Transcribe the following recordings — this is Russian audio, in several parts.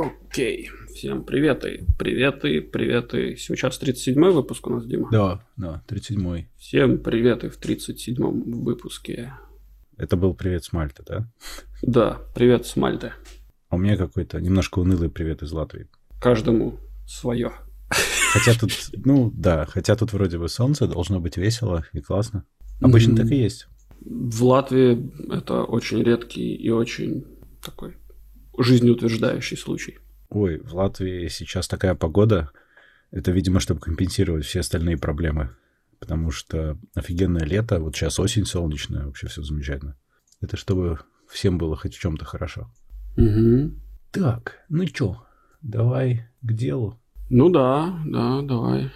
Окей, всем приветы, приветы, приветы. Сейчас 37-й выпуск у нас, Дима. Да, да, 37-й. Всем приветы в 37-м выпуске. Это был привет с Мальты, да? Да, привет с Мальты. А у меня какой-то немножко унылый привет из Латвии. Каждому свое. Хотя тут, ну да, хотя тут вроде бы солнце, должно быть весело и классно. Обычно mm-hmm. так и есть. В Латвии это очень редкий и очень такой жизнеутверждающий случай. Ой, в Латвии сейчас такая погода. Это, видимо, чтобы компенсировать все остальные проблемы. Потому что офигенное лето, вот сейчас осень солнечная, вообще все замечательно. Это чтобы всем было хоть в чем-то хорошо. Угу. Так, ну чё, давай к делу. Ну да, да, давай.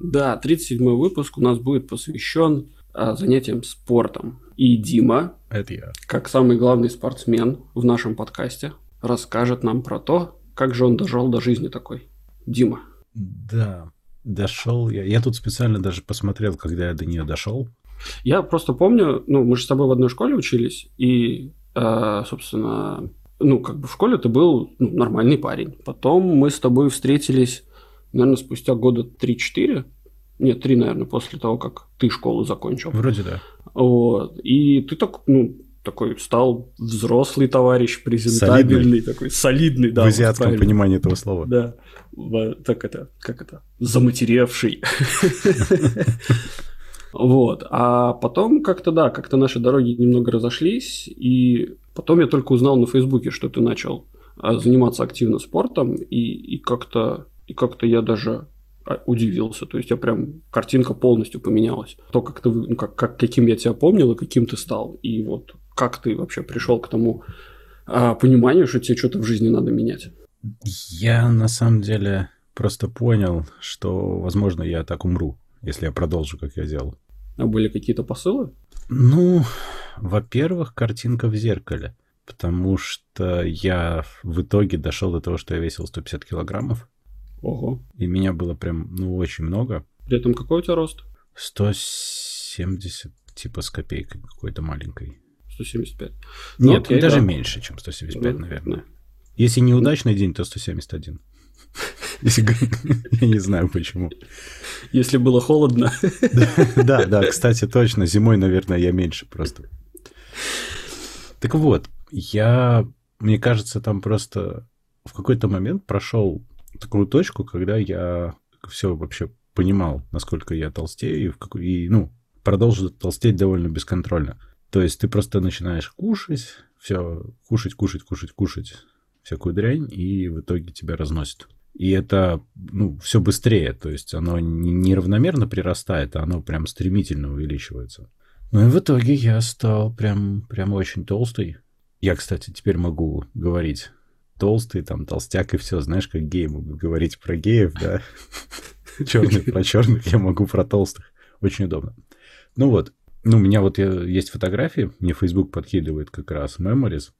Да, 37-й выпуск у нас будет посвящен а, занятиям спортом. И Дима, это я, как самый главный спортсмен в нашем подкасте, расскажет нам про то, как же он дошел до жизни такой. Дима. Да, дошел я. Я тут специально даже посмотрел, когда я до нее дошел. Я просто помню, ну, мы же с тобой в одной школе учились, и, э, собственно, ну, как бы в школе ты был ну, нормальный парень. Потом мы с тобой встретились, наверное, спустя года 3-4, нет, три, наверное, после того, как ты школу закончил. Вроде да. Вот. И ты так, ну, такой стал взрослый товарищ, презентабельный, солидный. такой солидный, да. В азиатском правильно. понимании этого слова. Да. Так это, как это, заматеревший. Вот. А потом как-то, да, как-то наши дороги немного разошлись, и потом я только узнал на Фейсбуке, что ты начал а, заниматься активно спортом, и, и как-то и как-то я даже удивился. То есть я прям картинка полностью поменялась. То, как ты, ну, как, как, каким я тебя помнил и каким ты стал. И вот как ты вообще пришел к тому а, пониманию, что тебе что-то в жизни надо менять. Я на самом деле просто понял, что, возможно, я так умру, если я продолжу, как я делал. А были какие-то посылы? Ну, во-первых, картинка в зеркале. Потому что я в итоге дошел до того, что я весил 150 килограммов. Ого. И меня было прям, ну, очень много. При этом какой у тебя рост? 170, типа с копейкой какой-то маленькой. 175. Ну, Нет, окей, даже да. меньше, чем 175, ну, наверное. Да. Если неудачный день, то 171. Если... Я не знаю почему. Если было холодно. Да, да, кстати, точно. Зимой, наверное, я меньше просто. Так вот, я, мне кажется, там просто в какой-то момент прошел такую точку, когда я все вообще понимал, насколько я толстею, и, в какой, и ну, продолжил толстеть довольно бесконтрольно. То есть ты просто начинаешь кушать, все, кушать, кушать, кушать, кушать всякую дрянь, и в итоге тебя разносит. И это, ну, все быстрее, то есть оно неравномерно прирастает, а оно прям стремительно увеличивается. Ну и в итоге я стал прям, прям очень толстый. Я, кстати, теперь могу говорить толстый, там, толстяк и все. Знаешь, как геи могут говорить про геев, да? Черный про черных, я могу про толстых. Очень удобно. Ну вот, ну, у меня вот есть фотографии, мне Facebook подкидывает как раз Memories,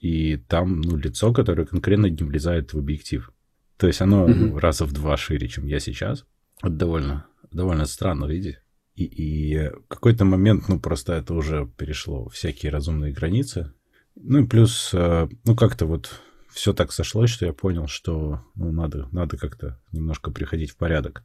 и там, ну, лицо, которое конкретно не влезает в объектив. То есть оно ну, раза в два шире, чем я сейчас. Это довольно, довольно странно видеть. И, и какой-то момент, ну, просто это уже перешло всякие разумные границы. Ну, и плюс, э, ну, как-то вот все так сошлось, что я понял, что ну, надо, надо как-то немножко приходить в порядок.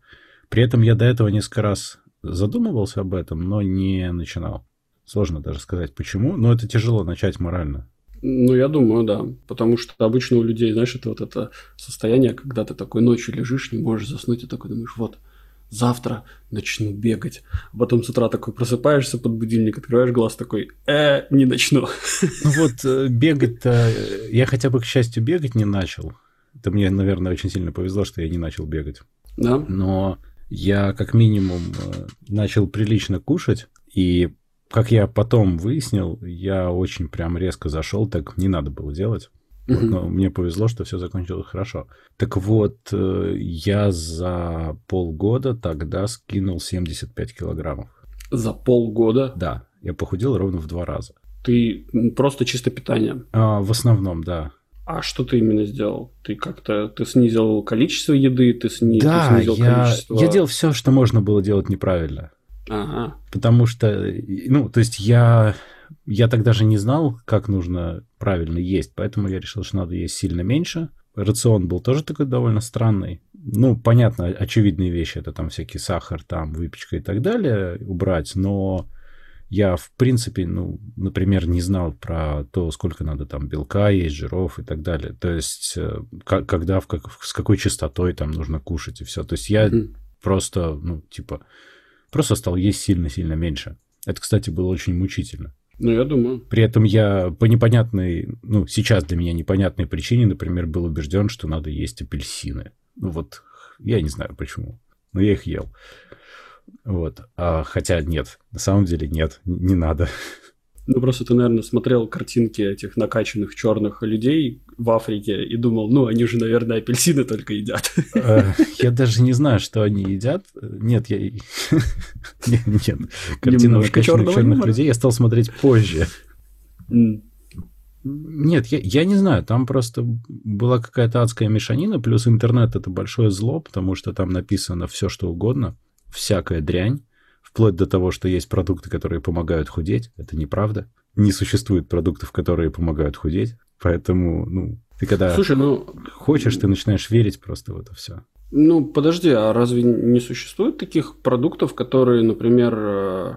При этом я до этого несколько раз задумывался об этом, но не начинал. Сложно даже сказать почему, но это тяжело начать морально. Ну, я думаю, да. Потому что обычно у людей, знаешь, это вот это состояние, когда ты такой ночью лежишь, не можешь заснуть, и такой думаешь, вот, завтра начну бегать. А потом с утра такой просыпаешься под будильник, открываешь глаз такой, э, не начну. Ну вот э, бегать-то, э, я хотя бы, к счастью, бегать не начал. Это мне, наверное, очень сильно повезло, что я не начал бегать. Да. Но я как минимум э, начал прилично кушать, и как я потом выяснил, я очень прям резко зашел, так не надо было делать. Вот, но мне повезло, что все закончилось хорошо. Так вот, э, я за полгода тогда скинул 75 килограммов. За полгода? Да, я похудел ровно в два раза. Ты просто чисто питание? А, в основном, да. А что ты именно сделал? Ты как-то ты снизил количество еды, ты, сни, да, ты снизил я, количество. Я делал все, что можно было делать неправильно. Ага. Потому что, ну, то есть я я тогда же не знал, как нужно правильно есть, поэтому я решил, что надо есть сильно меньше. Рацион был тоже такой довольно странный. Ну, понятно, очевидные вещи, это там всякий сахар, там выпечка и так далее убрать, но я, в принципе, ну, например, не знал про то, сколько надо там белка есть, жиров и так далее. То есть, э, когда, в как, с какой частотой там нужно кушать и все. То есть я mm-hmm. просто, ну, типа, просто стал есть сильно-сильно меньше. Это, кстати, было очень мучительно. Ну, я думаю. При этом я по непонятной, ну, сейчас для меня непонятной причине, например, был убежден, что надо есть апельсины. Ну, вот, я не знаю почему, но я их ел. Вот. А, хотя нет, на самом деле нет, не надо. Ну, просто ты, наверное, смотрел картинки этих накачанных черных людей в Африке и думал, ну, они же, наверное, апельсины только едят. Э, я даже не знаю, что они едят. Нет, я... Нет, нет. Картину накачанных черных людей я стал смотреть позже. Нет, я, я не знаю, там просто была какая-то адская мешанина, плюс интернет это большое зло, потому что там написано все, что угодно, всякая дрянь вплоть до того, что есть продукты, которые помогают худеть. Это неправда. Не существует продуктов, которые помогают худеть. Поэтому, ну, ты когда Слушай, ну... хочешь, ты начинаешь верить просто в это все. Ну, подожди, а разве не существует таких продуктов, которые, например, э,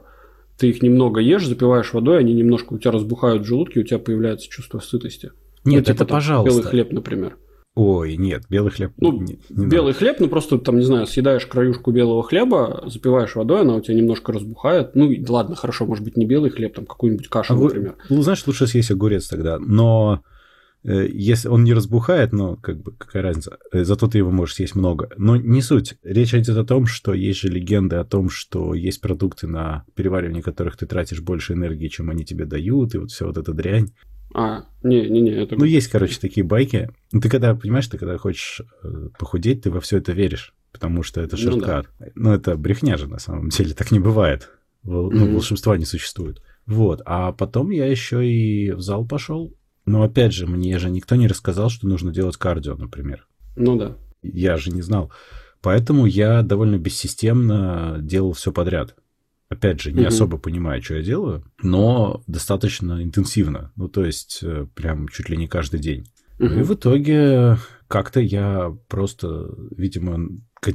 ты их немного ешь, запиваешь водой, они немножко у тебя разбухают в желудке, у тебя появляется чувство сытости? Нет, ну, это, типа, пожалуйста. Белый хлеб, например. Ой, нет, белый хлеб. Ну, не, не белый надо. хлеб, ну просто там, не знаю, съедаешь краюшку белого хлеба, запиваешь водой, она у тебя немножко разбухает. Ну, ладно, хорошо, может быть, не белый хлеб, там какую-нибудь кашу, Огур... например. Ну, знаешь, лучше съесть огурец тогда. Но э, если он не разбухает, ну, как бы, какая разница, э, зато ты его можешь съесть много. Но не суть. Речь идет о том, что есть же легенды о том, что есть продукты, на переваривание которых ты тратишь больше энергии, чем они тебе дают, и вот вся вот эта дрянь. А, не-не-не, это... Ну, есть, короче, такие байки. Ну, ты когда, понимаешь, ты когда хочешь э, похудеть, ты во все это веришь, потому что это шорткат. Ну, да. ну это брехня же, на самом деле, так не бывает. Ну, mm-hmm. волшебства не существует. Вот, а потом я еще и в зал пошел. Но опять же, мне же никто не рассказал, что нужно делать кардио, например. Ну да. Я же не знал. Поэтому я довольно бессистемно делал все подряд. Опять же, не угу. особо понимаю, что я делаю, но достаточно интенсивно. Ну, то есть, э, прям чуть ли не каждый день. Угу. И в итоге как-то я просто, видимо,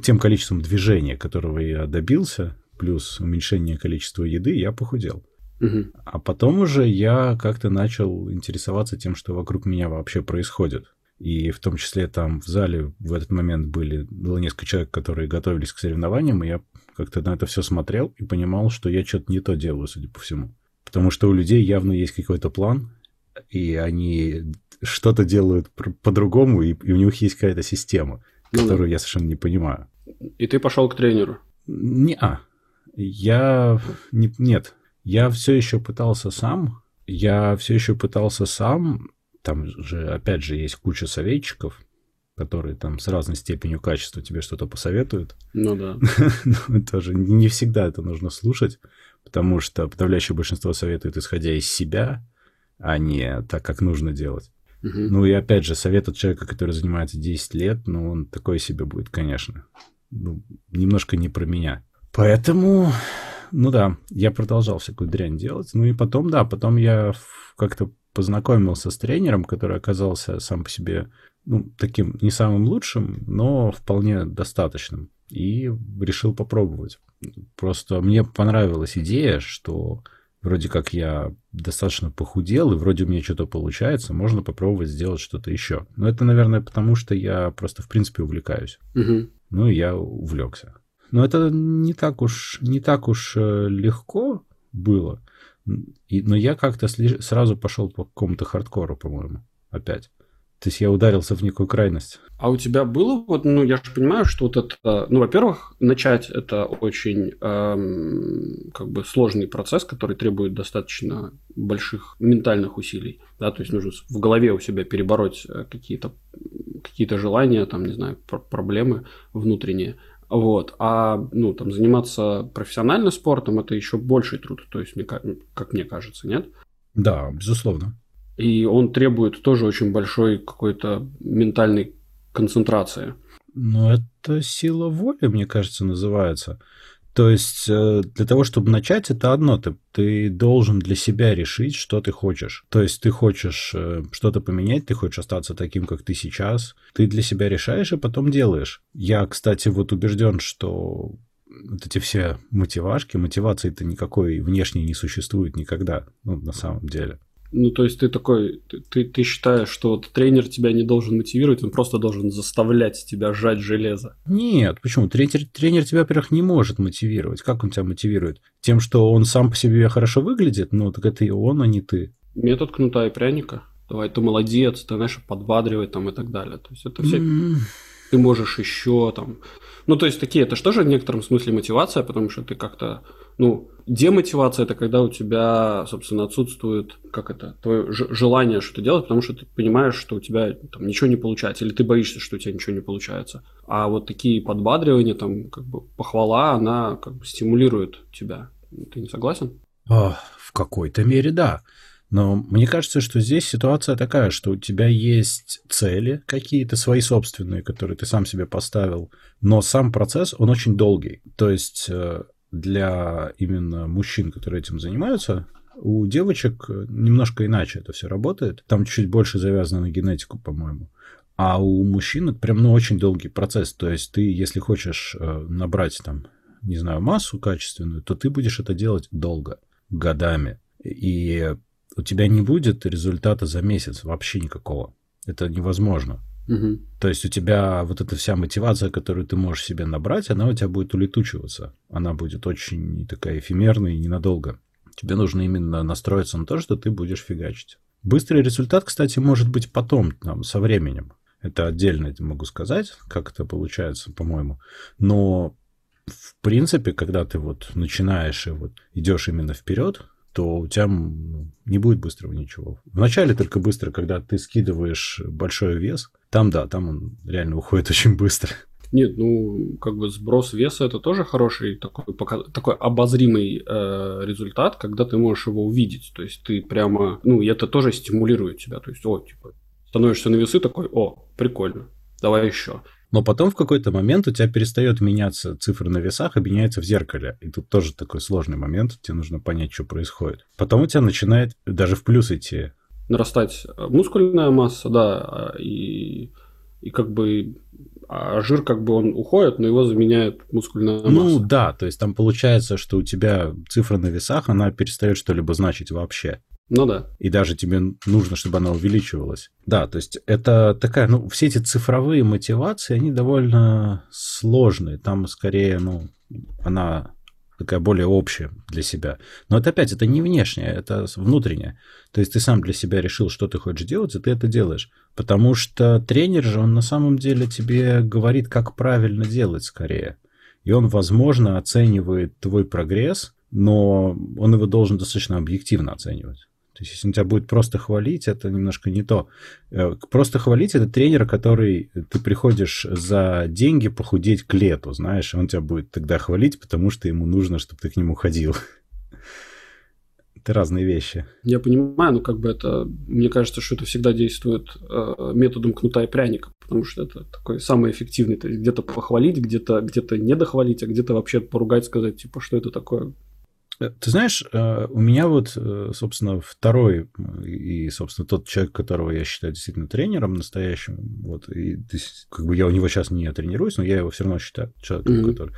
тем количеством движения, которого я добился, плюс уменьшение количества еды, я похудел. Угу. А потом уже я как-то начал интересоваться тем, что вокруг меня вообще происходит. И в том числе там в зале в этот момент были, было несколько человек, которые готовились к соревнованиям, и я как-то на это все смотрел и понимал, что я что-то не то делаю, судя по всему. Потому что у людей явно есть какой-то план, и они что-то делают по-другому, и, и у них есть какая-то система, ну, которую да. я совершенно не понимаю. И ты пошел к тренеру? Не, а. Я не, нет, я все еще пытался сам. Я все еще пытался сам. Там же, опять же, есть куча советчиков, которые там с разной степенью качества тебе что-то посоветуют. Ну да. Но тоже не всегда это нужно слушать, потому что подавляющее большинство советует, исходя из себя, а не так, как нужно делать. Угу. Ну и опять же, совет от человека, который занимается 10 лет, ну он такой себе будет, конечно. Ну, немножко не про меня. Поэтому, ну да, я продолжал всякую дрянь делать. Ну и потом, да, потом я как-то познакомился с тренером, который оказался сам по себе ну, таким не самым лучшим, но вполне достаточным. И решил попробовать. Просто мне понравилась идея, что вроде как я достаточно похудел, и вроде у меня что-то получается, можно попробовать сделать что-то еще. Но это, наверное, потому что я просто, в принципе, увлекаюсь. Угу. Ну, и я увлекся. Но это не так уж, не так уж э, легко было. И, но я как-то сразу пошел по какому-то хардкору, по-моему, опять. То есть я ударился в некую крайность. А у тебя было вот, ну я же понимаю, что вот это, ну во-первых, начать это очень эм, как бы сложный процесс, который требует достаточно больших ментальных усилий, да, то есть нужно в голове у себя перебороть э, какие-то какие-то желания, там не знаю, проблемы внутренние. Вот. А ну, там, заниматься профессионально спортом это еще больший труд, то есть, мне, как мне кажется, нет? Да, безусловно. И он требует тоже очень большой какой-то ментальной концентрации. Ну, это сила воли, мне кажется, называется. То есть э, для того, чтобы начать, это одно. Ты, ты должен для себя решить, что ты хочешь. То есть ты хочешь э, что-то поменять, ты хочешь остаться таким, как ты сейчас. Ты для себя решаешь и потом делаешь. Я, кстати, вот убежден, что вот эти все мотивашки, мотивации-то никакой внешней не существует никогда, ну, на самом деле. Ну, то есть ты такой, ты, ты считаешь, что вот тренер тебя не должен мотивировать, он просто должен заставлять тебя сжать железо. Нет, почему? Тренер, тренер тебя, во-первых, не может мотивировать. Как он тебя мотивирует? Тем, что он сам по себе хорошо выглядит? Ну, так это и он, а не ты. Метод кнута и пряника. Давай, ты молодец, ты, знаешь, подбадривать там и так далее. То есть это все... Mm. Ты можешь еще там... Ну, то есть такие, это же в некотором смысле мотивация, потому что ты как-то ну, демотивация – это когда у тебя, собственно, отсутствует, как это, твое желание что-то делать, потому что ты понимаешь, что у тебя там ничего не получается, или ты боишься, что у тебя ничего не получается. А вот такие подбадривания, там, как бы похвала, она как бы стимулирует тебя. Ты не согласен? О, в какой-то мере, да. Но мне кажется, что здесь ситуация такая, что у тебя есть цели какие-то свои собственные, которые ты сам себе поставил, но сам процесс, он очень долгий. То есть э, для именно мужчин, которые этим занимаются, у девочек немножко иначе это все работает. Там чуть-чуть больше завязано на генетику, по-моему. А у мужчин это прям ну, очень долгий процесс. То есть ты, если хочешь э, набрать там, не знаю, массу качественную, то ты будешь это делать долго, годами. И у тебя не будет результата за месяц вообще никакого. Это невозможно. Угу. То есть у тебя вот эта вся мотивация, которую ты можешь себе набрать, она у тебя будет улетучиваться. Она будет очень такая эфемерная и ненадолго. Тебе нужно именно настроиться на то, что ты будешь фигачить. Быстрый результат, кстати, может быть потом, там, со временем. Это отдельно я могу сказать, как это получается, по-моему. Но в принципе, когда ты вот начинаешь и вот идешь именно вперед, то у тебя ну, не будет быстрого ничего. Вначале только быстро, когда ты скидываешь большой вес, там да, там он реально уходит очень быстро. Нет, ну, как бы сброс веса это тоже хороший такой, такой обозримый э, результат, когда ты можешь его увидеть. То есть ты прямо, ну, и это тоже стимулирует тебя. То есть, о, типа, становишься на весы такой, о, прикольно, давай еще. Но потом в какой-то момент у тебя перестает меняться цифры на весах, а меняется в зеркале. И тут тоже такой сложный момент, тебе нужно понять, что происходит. Потом у тебя начинает даже в плюс идти. Нарастать мускульная масса, да, и, и как бы а жир как бы он уходит, но его заменяет мускульная ну масса. Ну да, то есть там получается, что у тебя цифра на весах, она перестает что-либо значить вообще. Ну да. И даже тебе нужно, чтобы она увеличивалась. Да, то есть это такая, ну, все эти цифровые мотивации, они довольно сложные. Там скорее, ну, она такая более общая для себя. Но это опять, это не внешнее, это внутреннее. То есть ты сам для себя решил, что ты хочешь делать, и ты это делаешь. Потому что тренер же, он на самом деле тебе говорит, как правильно делать скорее. И он, возможно, оценивает твой прогресс, но он его должен достаточно объективно оценивать. То есть, если он тебя будет просто хвалить, это немножко не то. Э, просто хвалить это тренер, который ты приходишь за деньги похудеть к лету, знаешь, он тебя будет тогда хвалить, потому что ему нужно, чтобы ты к нему ходил. Это разные вещи. Я понимаю, но как бы это, мне кажется, что это всегда действует э, методом кнута и пряника, потому что это такой самый эффективный. То где-то похвалить, где-то где не дохвалить, а где-то вообще поругать, сказать, типа, что это такое, Э, ты знаешь, э, у меня вот, э, собственно, второй и, собственно, тот человек, которого я считаю действительно тренером настоящим, вот, и как бы я у него сейчас не тренируюсь, но я его все равно считаю человеком, mm-hmm. который...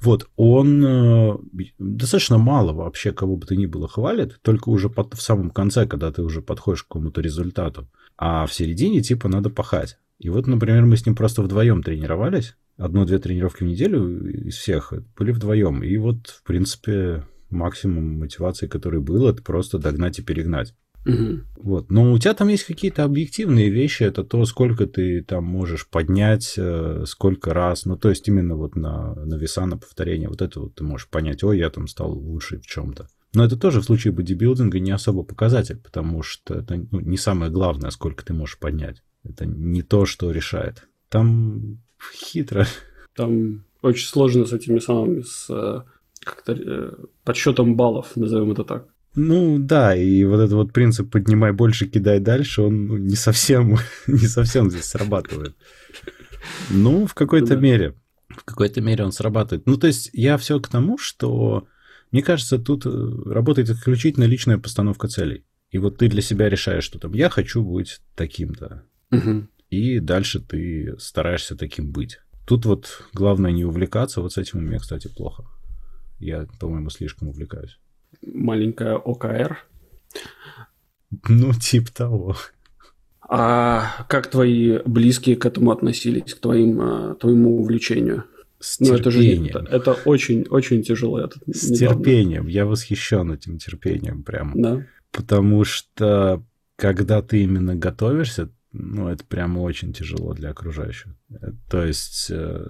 Вот, он достаточно мало вообще кого бы то ни было хвалит, только уже под, в самом конце, когда ты уже подходишь к какому-то результату, а в середине, типа, надо пахать. И вот, например, мы с ним просто вдвоем тренировались, одну-две тренировки в неделю из всех были вдвоем, и вот, в принципе, максимум мотивации, который был, это просто догнать и перегнать. Угу. Вот. Но у тебя там есть какие-то объективные вещи, это то, сколько ты там можешь поднять, э, сколько раз, ну, то есть именно вот на, на веса, на повторение, вот это вот ты можешь понять, ой, я там стал лучше в чем-то. Но это тоже в случае бодибилдинга не особо показатель, потому что это ну, не самое главное, сколько ты можешь поднять. Это не то, что решает. Там хитро. Там очень сложно с этими самыми, с э, как-то э, подсчетом баллов, назовем это так. Ну да, и вот этот вот принцип поднимай больше, кидай дальше, он ну, не совсем, не совсем здесь срабатывает. Ну, в какой-то да. мере. В какой-то мере он срабатывает. Ну, то есть я все к тому, что, мне кажется, тут э, работает исключительно личная постановка целей. И вот ты для себя решаешь, что там я хочу быть таким-то. Угу. И дальше ты стараешься таким быть. Тут вот главное не увлекаться. Вот с этим у меня, кстати, плохо. Я, по-моему, слишком увлекаюсь. Маленькая ОКР. Ну, типа того. А как твои близкие к этому относились, к твоим, а, твоему увлечению? С ну, это же это, это очень, очень тяжело. Это С недавно. терпением. Я восхищен этим терпением прям. Да. Потому что когда ты именно готовишься, ну, это прямо очень тяжело для окружающих. То есть э,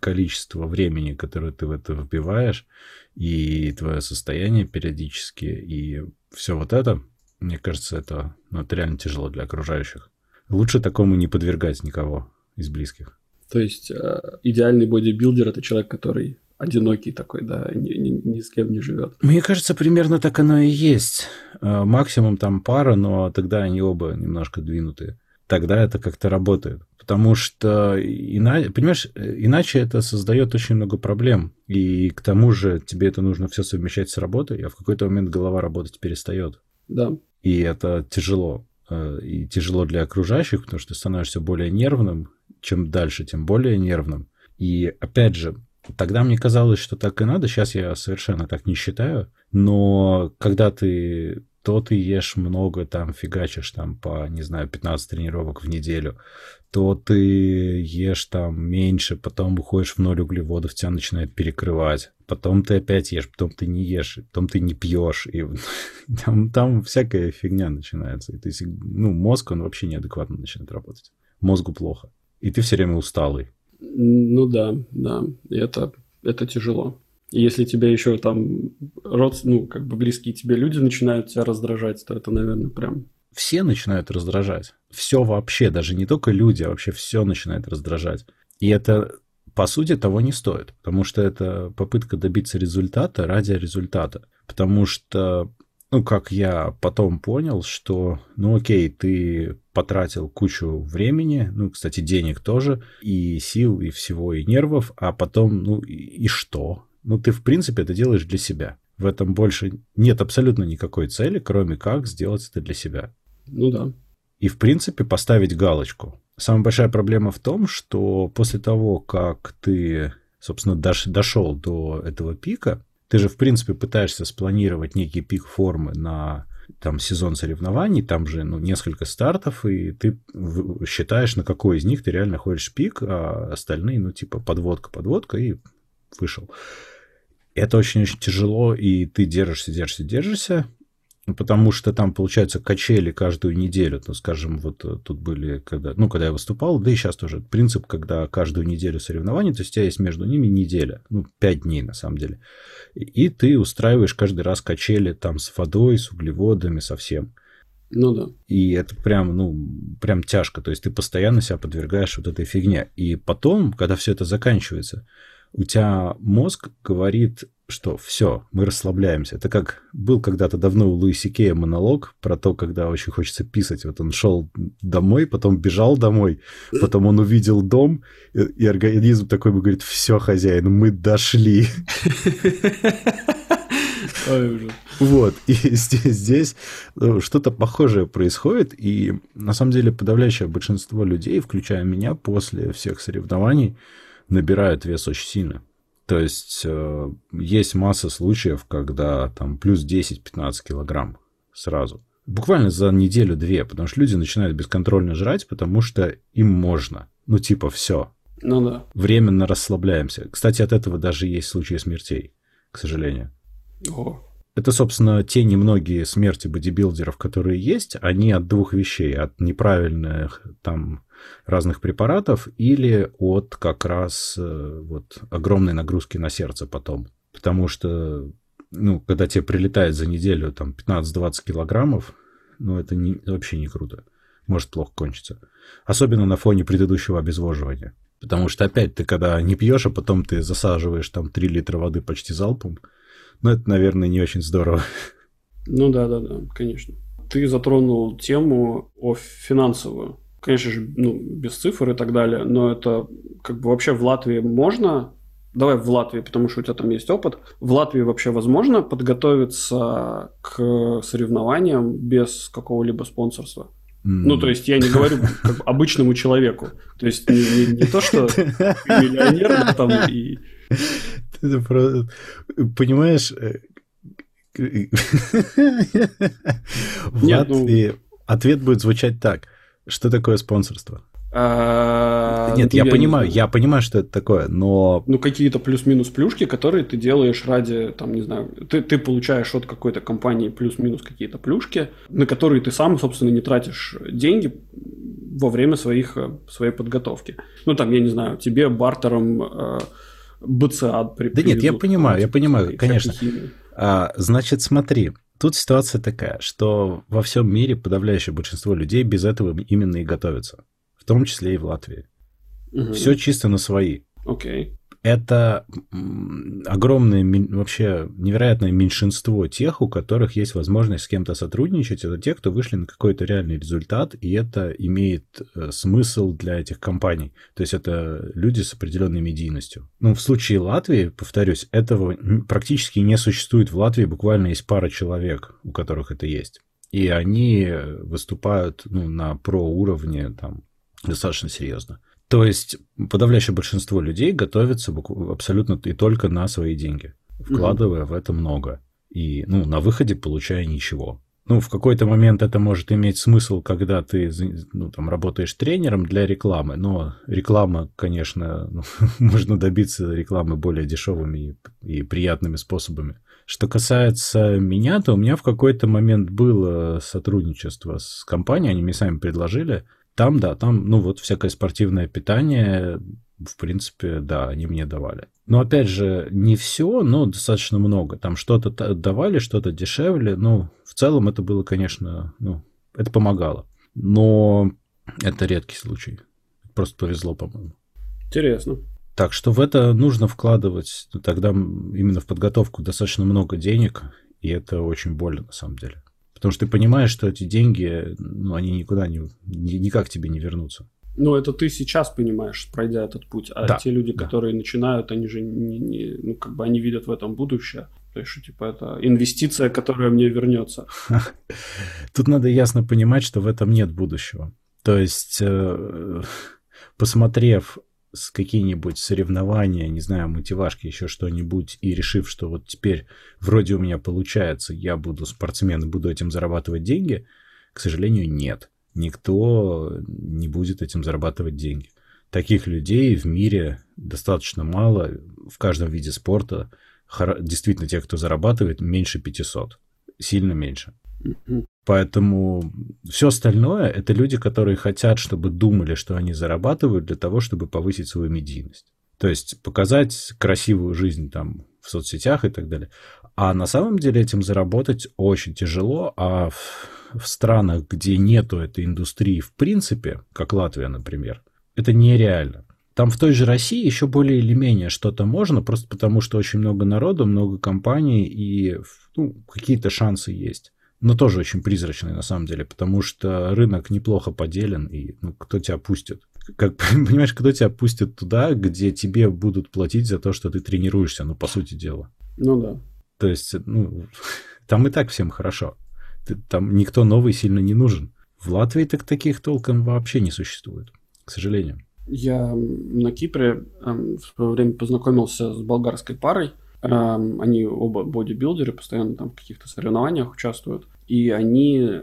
количество времени, которое ты в это вбиваешь, и твое состояние периодически, и все вот это, мне кажется, это, ну, это реально тяжело для окружающих. Лучше такому не подвергать никого из близких. То есть э, идеальный бодибилдер это человек, который одинокий такой, да, ни, ни, ни с кем не живет. Мне кажется, примерно так оно и есть. Э, максимум там пара, но тогда они оба немножко двинутые. Тогда это как-то работает. Потому что, иначе, понимаешь, иначе это создает очень много проблем. И к тому же тебе это нужно все совмещать с работой, а в какой-то момент голова работать перестает. Да. И это тяжело. Э, и тяжело для окружающих, потому что ты становишься более нервным. Чем дальше, тем более нервным. И опять же, Тогда мне казалось, что так и надо. Сейчас я совершенно так не считаю. Но когда ты то ты ешь много, там, фигачишь там по, не знаю, 15 тренировок в неделю, то ты ешь там меньше, потом выходишь в ноль углеводов, тебя начинает перекрывать. Потом ты опять ешь, потом ты не ешь, потом ты не пьешь. И там, там всякая фигня начинается. И ты, ну, мозг, он вообще неадекватно начинает работать. Мозгу плохо. И ты все время усталый. Ну да, да. Это, это тяжело. И если тебя еще там род, ну, как бы близкие тебе люди начинают тебя раздражать, то это, наверное, прям... Все начинают раздражать. Все вообще, даже не только люди, а вообще все начинает раздражать. И это, по сути, того не стоит, потому что это попытка добиться результата ради результата. Потому что ну, как я потом понял, что, ну, окей, ты потратил кучу времени, ну, кстати, денег тоже, и сил, и всего, и нервов, а потом, ну, и, и что? Ну, ты, в принципе, это делаешь для себя. В этом больше нет абсолютно никакой цели, кроме как сделать это для себя. Ну да. И, в принципе, поставить галочку. Самая большая проблема в том, что после того, как ты, собственно, дошел до этого пика, ты же, в принципе, пытаешься спланировать некий пик формы на там сезон соревнований, там же ну, несколько стартов, и ты считаешь, на какой из них ты реально ходишь пик, а остальные, ну, типа, подводка, подводка, и вышел. Это очень-очень тяжело, и ты держишься, держишься, держишься, потому что там, получается, качели каждую неделю. Ну, скажем, вот э, тут были, когда, ну, когда я выступал, да и сейчас тоже принцип, когда каждую неделю соревнований, то есть у тебя есть между ними неделя, ну, пять дней на самом деле. И ты устраиваешь каждый раз качели там с водой, с углеводами, со всем. Ну да. И это прям, ну, прям тяжко. То есть ты постоянно себя подвергаешь вот этой фигне. И потом, когда все это заканчивается, у тебя мозг говорит, что все, мы расслабляемся. Это как был когда-то давно у Луиси Кея монолог про то, когда очень хочется писать. Вот он шел домой, потом бежал домой, потом он увидел дом, и, организм такой бы говорит, все, хозяин, мы дошли. Вот, и здесь, здесь ну, что-то похожее происходит, и на самом деле подавляющее большинство людей, включая меня, после всех соревнований, набирают вес очень сильно. То есть э, есть масса случаев, когда там плюс 10-15 килограмм сразу. Буквально за неделю-две, потому что люди начинают бесконтрольно жрать, потому что им можно. Ну, типа, все. Ну да. Временно расслабляемся. Кстати, от этого даже есть случаи смертей, к сожалению. О. Это, собственно, те немногие смерти бодибилдеров, которые есть, они от двух вещей. От неправильных там разных препаратов или от как раз э, вот огромной нагрузки на сердце потом. Потому что, ну, когда тебе прилетает за неделю там 15-20 килограммов, ну, это не, вообще не круто. Может плохо кончиться. Особенно на фоне предыдущего обезвоживания. Потому что опять ты когда не пьешь, а потом ты засаживаешь там 3 литра воды почти залпом, ну, это, наверное, не очень здорово. Ну да, да, да, конечно. Ты затронул тему о финансовую конечно же, ну, без цифр и так далее, но это как бы вообще в Латвии можно Давай в Латвии, потому что у тебя там есть опыт. В Латвии вообще возможно подготовиться к соревнованиям без какого-либо спонсорства? Ну, то есть я не говорю как бы, обычному человеку. То есть не, не, не то, что миллионер там и... Ты просто... Понимаешь, э, Нет, Латвии ну... ответ будет звучать так. Что такое спонсорство? А, Нет, ну, я, я понимаю, я понимаю, что это такое, но... Ну, какие-то плюс-минус плюшки, которые ты делаешь ради, там, не знаю, ты, ты получаешь от какой-то компании плюс-минус какие-то плюшки, на которые ты сам, собственно, не тратишь деньги во время своих, своей подготовки. Ну, там, я не знаю, тебе бартером э, БЦА при, Да нет, я понимаю, я понимаю, конечно. А, значит, смотри, Тут ситуация такая, что во всем мире подавляющее большинство людей без этого именно и готовятся в том числе и в Латвии. Угу. Все чисто на свои. Окей. Это огромное, вообще невероятное меньшинство тех, у которых есть возможность с кем-то сотрудничать. Это те, кто вышли на какой-то реальный результат, и это имеет э, смысл для этих компаний. То есть это люди с определенной медийностью. Ну, в случае Латвии, повторюсь, этого практически не существует. В Латвии буквально есть пара человек, у которых это есть. И они выступают ну, на про уровне там, достаточно серьезно. То есть подавляющее большинство людей готовится абсолютно и только на свои деньги, вкладывая mm-hmm. в это много. И ну, на выходе получая ничего. Ну, в какой-то момент это может иметь смысл, когда ты ну, там, работаешь тренером для рекламы, но реклама, конечно, ну, можно добиться рекламы более дешевыми и, и приятными способами. Что касается меня, то у меня в какой-то момент было сотрудничество с компанией, они мне сами предложили, там, да, там, ну вот всякое спортивное питание, в принципе, да, они мне давали. Но опять же, не все, но достаточно много. Там что-то давали, что-то дешевле. Ну, в целом это было, конечно, ну, это помогало. Но это редкий случай. Просто повезло, по-моему. Интересно. Так что в это нужно вкладывать тогда именно в подготовку достаточно много денег, и это очень больно на самом деле. Потому что ты понимаешь, что эти деньги, ну, они никуда не, никак тебе не вернутся. Ну, это ты сейчас понимаешь, пройдя этот путь. А да, те люди, да. которые начинают, они же не, не, ну, как бы они видят в этом будущее. То есть, что, типа, это инвестиция, которая мне вернется. Тут надо ясно понимать, что в этом нет будущего. То есть, э, посмотрев с какие-нибудь соревнования, не знаю, мотивашки, еще что-нибудь, и решив, что вот теперь вроде у меня получается, я буду спортсмен буду этим зарабатывать деньги, к сожалению, нет. Никто не будет этим зарабатывать деньги. Таких людей в мире достаточно мало, в каждом виде спорта. Действительно, те, кто зарабатывает, меньше 500. Сильно меньше. Поэтому все остальное это люди, которые хотят, чтобы думали, что они зарабатывают для того, чтобы повысить свою медийность. То есть показать красивую жизнь там в соцсетях и так далее. А на самом деле этим заработать очень тяжело, а в, в странах, где нету этой индустрии в принципе, как Латвия, например, это нереально. Там в той же России еще более или менее что-то можно, просто потому что очень много народу, много компаний и ну, какие-то шансы есть но тоже очень призрачный на самом деле, потому что рынок неплохо поделен, и ну, кто тебя пустит? Как, понимаешь, кто тебя пустит туда, где тебе будут платить за то, что ты тренируешься, ну, по сути дела. Ну да. То есть, ну, там и так всем хорошо. Ты, там никто новый сильно не нужен. В Латвии так таких толком вообще не существует, к сожалению. Я на Кипре э, в свое время познакомился с болгарской парой. Э, они оба бодибилдеры, постоянно там в каких-то соревнованиях участвуют и они э,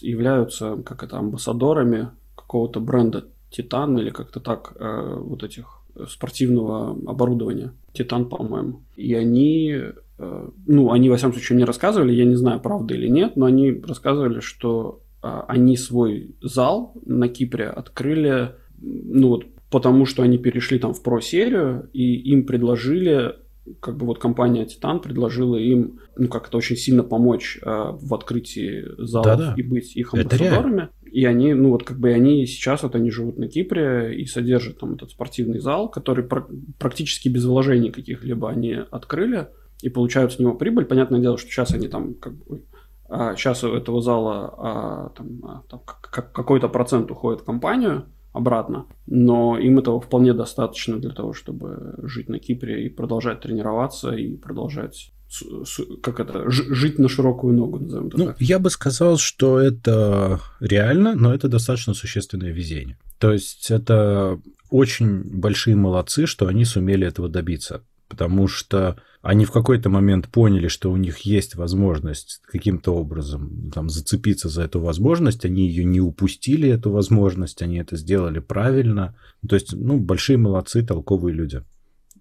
являются, как это, амбассадорами какого-то бренда Титан или как-то так, э, вот этих э, спортивного оборудования. Титан, по-моему. И они, э, ну, они, во всяком случае, мне рассказывали, я не знаю, правда или нет, но они рассказывали, что они свой зал на Кипре открыли, ну, вот, потому что они перешли там в про-серию, и им предложили как бы вот компания Титан предложила им, ну как это очень сильно помочь э, в открытии залов Да-да. и быть их амбассадорами. И они, ну вот как бы они сейчас вот они живут на Кипре и содержат там этот спортивный зал, который пр- практически без вложений каких-либо они открыли и получают с него прибыль. Понятное дело, что сейчас они там как бы а сейчас у этого зала а, там, а, там, какой-то процент уходит в компанию обратно, но им этого вполне достаточно для того, чтобы жить на Кипре и продолжать тренироваться и продолжать как это, жить на широкую ногу, назовем это ну, так. Я бы сказал, что это реально, но это достаточно существенное везение. То есть это очень большие молодцы, что они сумели этого добиться, потому что они в какой-то момент поняли, что у них есть возможность каким-то образом там, зацепиться за эту возможность, они ее не упустили, эту возможность, они это сделали правильно. То есть, ну, большие молодцы, толковые люди.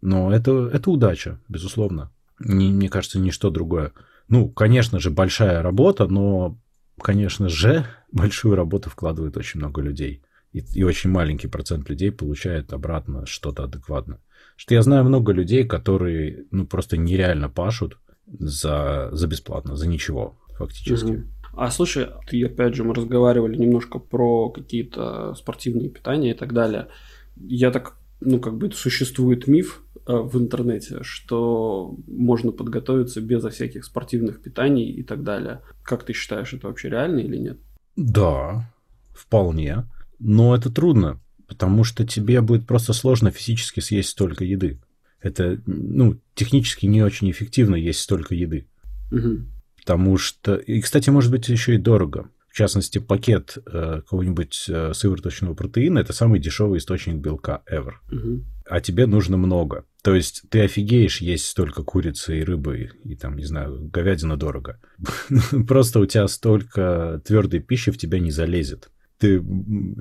Но это, это удача, безусловно. Не, мне кажется, ничто другое. Ну, конечно же, большая работа, но, конечно же, большую работу вкладывает очень много людей. И, и очень маленький процент людей получает обратно что-то адекватное. Что я знаю много людей, которые ну, просто нереально пашут за, за бесплатно, за ничего фактически. Угу. А слушай, ты опять же, мы разговаривали немножко про какие-то спортивные питания и так далее. Я так, ну, как бы существует миф, Э, в интернете, что можно подготовиться безо всяких спортивных питаний и так далее. Как ты считаешь, это вообще реально или нет? Да, вполне. Но это трудно, потому что тебе будет просто сложно физически съесть столько еды. Это, ну, технически не очень эффективно есть столько еды. Угу. Потому что... И, кстати, может быть, еще и дорого. В частности, пакет э, какого-нибудь э, сывороточного протеина – это самый дешевый источник белка ever. Угу. А тебе нужно много. То есть ты офигеешь есть столько курицы и рыбы, и там, не знаю, говядина дорого. Просто у тебя столько твердой пищи в тебя не залезет. Ты,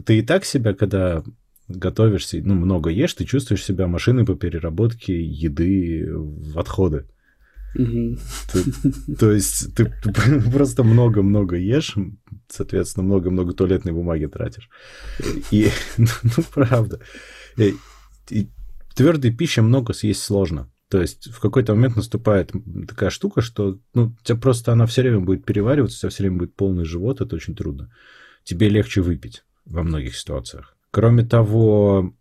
ты и так себя, когда готовишься, ну, много ешь, ты чувствуешь себя машиной по переработке еды в отходы. То, есть ты, просто много-много ешь, соответственно, много-много туалетной бумаги тратишь. И, ну, правда. И, твердой пищи много съесть сложно. То есть в какой-то момент наступает такая штука, что ну, у тебя просто она все время будет перевариваться, у тебя все время будет полный живот, это очень трудно. Тебе легче выпить во многих ситуациях. Кроме того,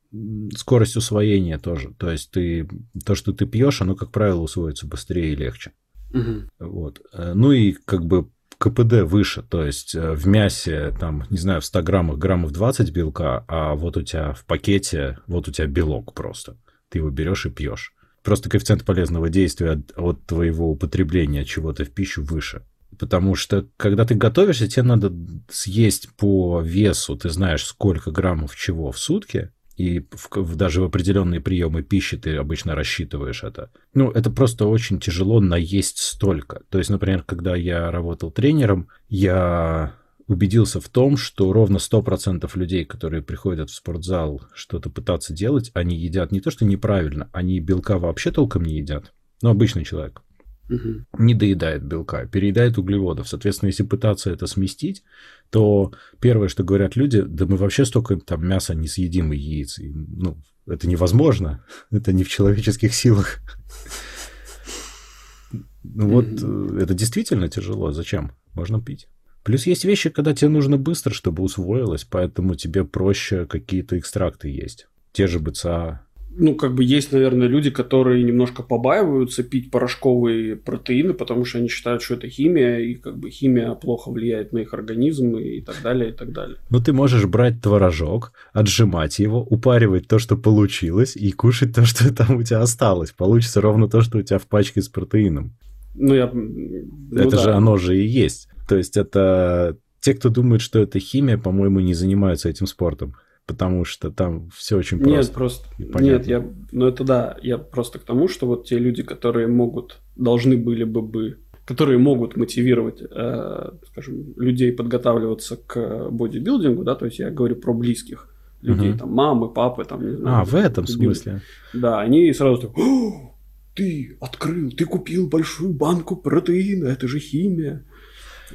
скорость усвоения тоже. То есть ты то, что ты пьешь, оно, как правило, усвоится быстрее и легче. Угу. Вот. Э, ну и как бы КПД выше, то есть э, в мясе, там, не знаю, в 100 граммах граммов 20 белка, а вот у тебя в пакете, вот у тебя белок просто ты его берешь и пьешь. Просто коэффициент полезного действия от, от твоего употребления чего-то в пищу выше. Потому что, когда ты готовишься, тебе надо съесть по весу, ты знаешь, сколько граммов чего в сутки, и в, в, даже в определенные приемы пищи ты обычно рассчитываешь это. Ну, это просто очень тяжело наесть столько. То есть, например, когда я работал тренером, я убедился в том, что ровно 100% людей, которые приходят в спортзал что-то пытаться делать, они едят не то, что неправильно, они белка вообще толком не едят. Ну, обычный человек. Угу. Не доедает белка, переедает углеводов. Соответственно, если пытаться это сместить, то первое, что говорят люди, да мы вообще столько там мяса не съедим и яиц. И, ну, это невозможно. Это не в человеческих силах. Ну вот, э, это действительно тяжело. Зачем? Можно пить. Плюс есть вещи, когда тебе нужно быстро, чтобы усвоилось, поэтому тебе проще какие-то экстракты есть. Те же БЦА. Ну, как бы есть, наверное, люди, которые немножко побаиваются пить порошковые протеины, потому что они считают, что это химия, и как бы химия плохо влияет на их организм и так далее, и так далее. Ну, ты можешь брать творожок, отжимать его, упаривать то, что получилось, и кушать то, что там у тебя осталось. Получится ровно то, что у тебя в пачке с протеином. Ну, я... Ну, это да. же оно же и есть. То есть это те, кто думает, что это химия, по-моему, не занимаются этим спортом, потому что там все очень просто. Нет, просто нет, я, ну это да, я просто к тому, что вот те люди, которые могут, должны были бы бы, которые могут мотивировать, э, скажем, людей подготавливаться к бодибилдингу, да, то есть я говорю про близких людей, угу. там мамы, папы, там не знаю. А в этом смысле? Да, они сразу так. Ты открыл, ты купил большую банку протеина, это же химия.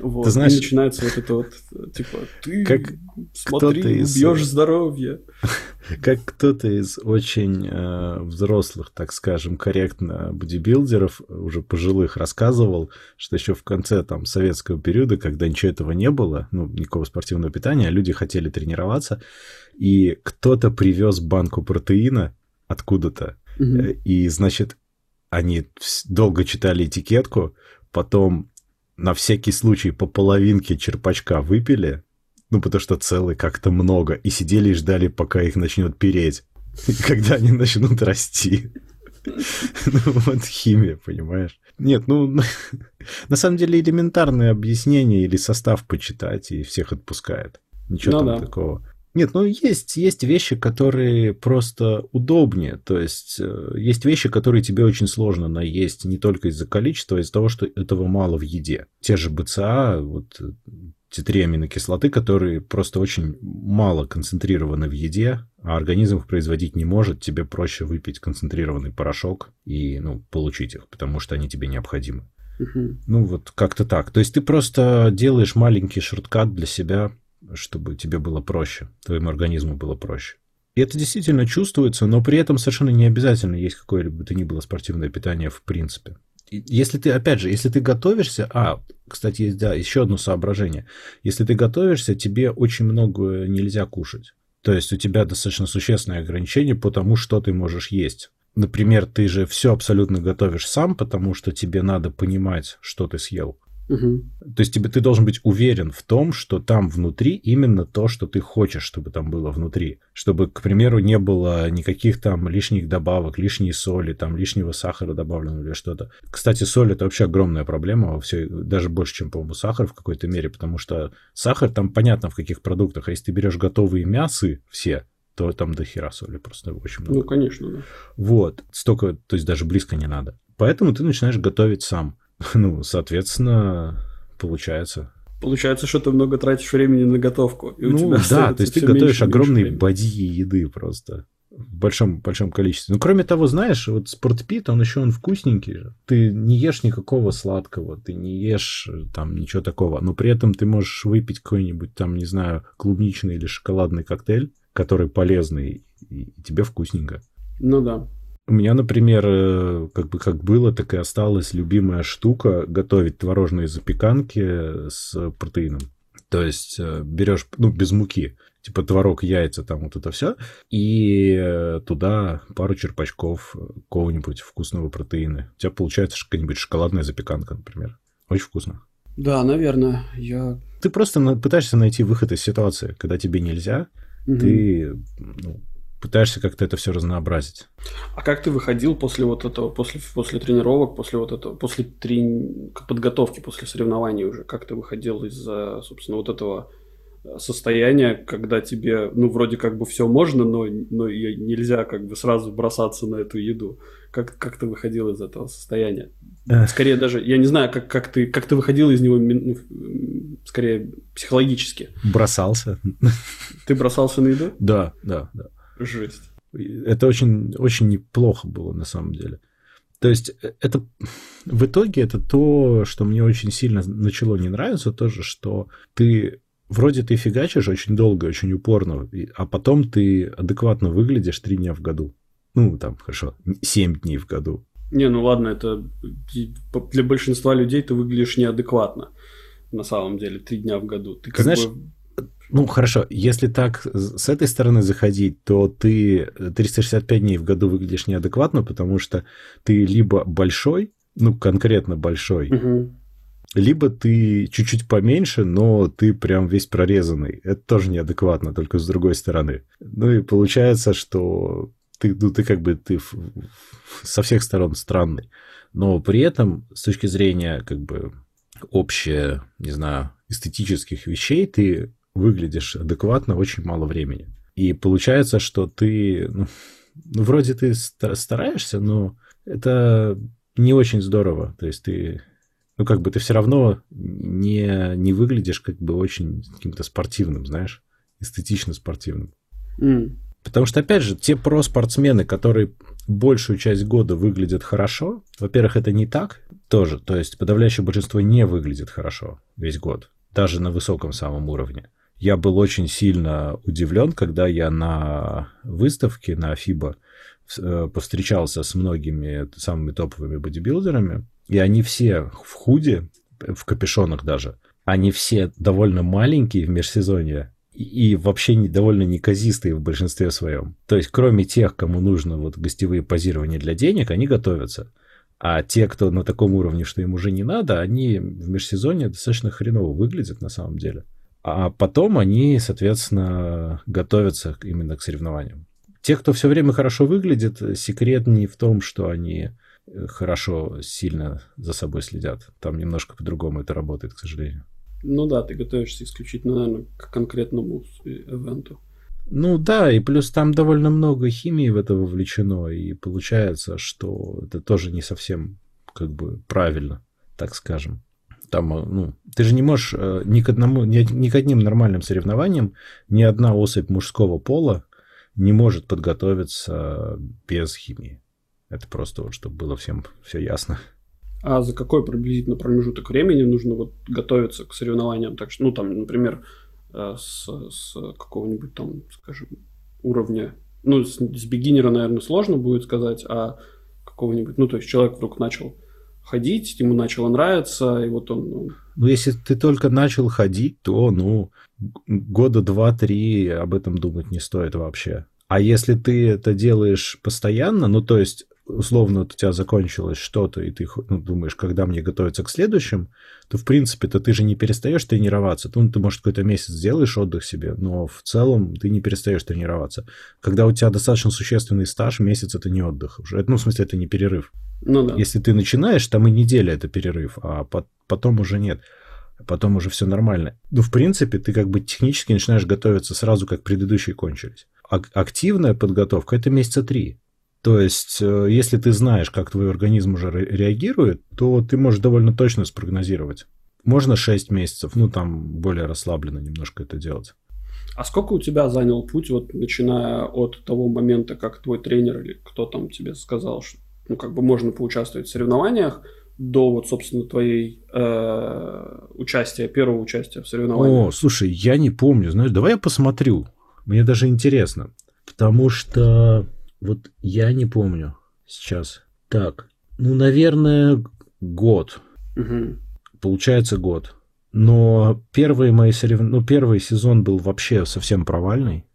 Вот. Ты знаешь, и начинается вот это вот, типа, ты как смотри, из... убьешь здоровье. Как кто-то из очень э, взрослых, так скажем, корректно бодибилдеров, уже пожилых, рассказывал, что еще в конце там советского периода, когда ничего этого не было, ну, никакого спортивного питания, люди хотели тренироваться, и кто-то привез банку протеина откуда-то, угу. и, значит, они долго читали этикетку, потом на всякий случай по половинке черпачка выпили, ну, потому что целый как-то много, и сидели и ждали, пока их начнет переть, когда они начнут расти. Ну, вот химия, понимаешь? Нет, ну, на самом деле элементарное объяснение или состав почитать, и всех отпускает. Ничего ну, там да. такого. Нет, ну есть, есть вещи, которые просто удобнее. То есть э, есть вещи, которые тебе очень сложно наесть не только из-за количества, а из-за того, что этого мало в еде. Те же БЦА, вот те три аминокислоты, которые просто очень мало концентрированы в еде, а организм их производить не может, тебе проще выпить концентрированный порошок и ну, получить их, потому что они тебе необходимы. Угу. Ну вот как-то так. То есть ты просто делаешь маленький шорткат для себя, чтобы тебе было проще, твоему организму было проще. И это действительно чувствуется, но при этом совершенно не обязательно есть какое-либо то ни было спортивное питание в принципе. Если ты, опять же, если ты готовишься... А, кстати, да, еще одно соображение. Если ты готовишься, тебе очень много нельзя кушать. То есть у тебя достаточно существенное ограничение по тому, что ты можешь есть. Например, ты же все абсолютно готовишь сам, потому что тебе надо понимать, что ты съел. Угу. То есть тебе ты должен быть уверен в том, что там внутри именно то, что ты хочешь, чтобы там было внутри. Чтобы, к примеру, не было никаких там лишних добавок, лишней соли, там лишнего сахара добавлено или что-то. Кстати, соль это вообще огромная проблема во всей, даже больше, чем, по-моему, сахар в какой-то мере, потому что сахар там понятно в каких продуктах, а если ты берешь готовые мясы все, то там до хера соли просто очень много. Ну, конечно, да. Вот, столько, то есть даже близко не надо. Поэтому ты начинаешь готовить сам. Ну, соответственно, получается. Получается, что ты много тратишь времени на готовку. И ну, у тебя да, то есть ты готовишь огромные бадьи еды просто в большом, большом количестве. Ну, кроме того, знаешь, вот спортпит, он еще он вкусненький же. Ты не ешь никакого сладкого, ты не ешь э, там ничего такого, но при этом ты можешь выпить какой-нибудь там, не знаю, клубничный или шоколадный коктейль, который полезный, и тебе вкусненько. Ну да. У меня, например, э, как бы как было, так и осталась любимая штука готовить творожные запеканки с протеином. То есть э, берешь, ну, без муки, типа творог, яйца, там вот это все, и э, туда пару черпачков какого-нибудь вкусного протеина. У тебя получается какая-нибудь шоколадная запеканка, например. Очень вкусно. Да, наверное, я... Ты просто пытаешься найти выход из ситуации, когда тебе нельзя, угу. ты ну, пытаешься как-то это все разнообразить. А как ты выходил после вот этого, после, после тренировок, после вот этого, после трени... подготовки, после соревнований уже? Как ты выходил из, собственно, вот этого э, состояния, когда тебе, ну, вроде как бы все можно, но, но нельзя как бы сразу бросаться на эту еду. Как, как ты выходил из этого состояния? Скорее даже, я не знаю, как, как, ты, как ты выходил из него, ну, скорее психологически. Бросался. Ты бросался на еду? Да, да, да. Жесть. Это очень, очень неплохо было на самом деле. То есть э, это в итоге это то, что мне очень сильно начало не нравиться, тоже, что ты вроде ты фигачишь очень долго, очень упорно, а потом ты адекватно выглядишь три дня в году. Ну, там, хорошо, семь дней в году. Не, ну ладно, это для большинства людей ты выглядишь неадекватно на самом деле три дня в году. Ты как Знаешь, бы ну, хорошо, если так с этой стороны заходить, то ты 365 дней в году выглядишь неадекватно, потому что ты либо большой, ну, конкретно большой, угу. либо ты чуть-чуть поменьше, но ты прям весь прорезанный. Это тоже неадекватно, только с другой стороны. Ну и получается, что ты, ну, ты как бы ты со всех сторон странный. Но при этом, с точки зрения как бы общее, не знаю, эстетических вещей, ты выглядишь адекватно очень мало времени. И получается, что ты, ну, ну, вроде ты стараешься, но это не очень здорово. То есть ты, ну, как бы ты все равно не, не выглядишь как бы очень каким-то спортивным, знаешь, эстетично спортивным. Mm. Потому что, опять же, те про-спортсмены, которые большую часть года выглядят хорошо, во-первых, это не так тоже. То есть подавляющее большинство не выглядит хорошо весь год, даже на высоком самом уровне я был очень сильно удивлен, когда я на выставке на FIBA э, повстречался с многими самыми топовыми бодибилдерами, и они все в худе, в капюшонах даже, они все довольно маленькие в межсезонье, и вообще довольно неказистые в большинстве своем. То есть, кроме тех, кому нужно вот гостевые позирования для денег, они готовятся. А те, кто на таком уровне, что им уже не надо, они в межсезонье достаточно хреново выглядят на самом деле. А потом они, соответственно, готовятся именно к соревнованиям. Те, кто все время хорошо выглядит, секрет не в том, что они э, хорошо, сильно за собой следят. Там немножко по-другому это работает, к сожалению. Ну да, ты готовишься исключительно, наверное, к конкретному ивенту. Ну да, и плюс там довольно много химии в это вовлечено, и получается, что это тоже не совсем как бы правильно, так скажем. Там, э, ну, ты же не можешь э, ни к одному, ни, ни к одним нормальным соревнованиям ни одна особь мужского пола не может подготовиться без химии. Это просто вот, чтобы было всем все ясно. А за какой приблизительно промежуток времени нужно вот готовиться к соревнованиям? Так что, ну, там, например, Э, с, с какого-нибудь там, скажем, уровня. Ну, с, с бигинера, наверное, сложно будет сказать, а какого-нибудь, ну, то есть человек вдруг начал ходить, ему начало нравиться, и вот он... Ну, ну если ты только начал ходить, то, ну, года два-три об этом думать не стоит вообще. А если ты это делаешь постоянно, ну, то есть условно у тебя закончилось что-то, и ты ну, думаешь, когда мне готовиться к следующим, то, в принципе-то, ты же не перестаешь тренироваться. Ну, ты, может, какой-то месяц сделаешь отдых себе, но в целом ты не перестаешь тренироваться. Когда у тебя достаточно существенный стаж, месяц — это не отдых уже. Ну, в смысле, это не перерыв. Ну да. Если ты начинаешь, там и неделя — это перерыв, а потом уже нет. Потом уже все нормально. Ну, в принципе, ты как бы технически начинаешь готовиться сразу, как предыдущие кончились. А активная подготовка — это месяца три. То есть, э, если ты знаешь, как твой организм уже реагирует, то ты можешь довольно точно спрогнозировать. Можно 6 месяцев, ну там более расслабленно немножко это делать. А сколько у тебя занял путь, вот начиная от того момента, как твой тренер или кто там тебе сказал, что ну, как бы можно поучаствовать в соревнованиях, до вот, собственно, твоей э, участия, первого участия в соревнованиях? О, слушай, я не помню, знаешь, давай я посмотрю. Мне даже интересно. Потому что вот я не помню сейчас. Так, ну, наверное, год. Угу. Получается год. Но первые мои соревнования, ну, первый сезон был вообще совсем провальный.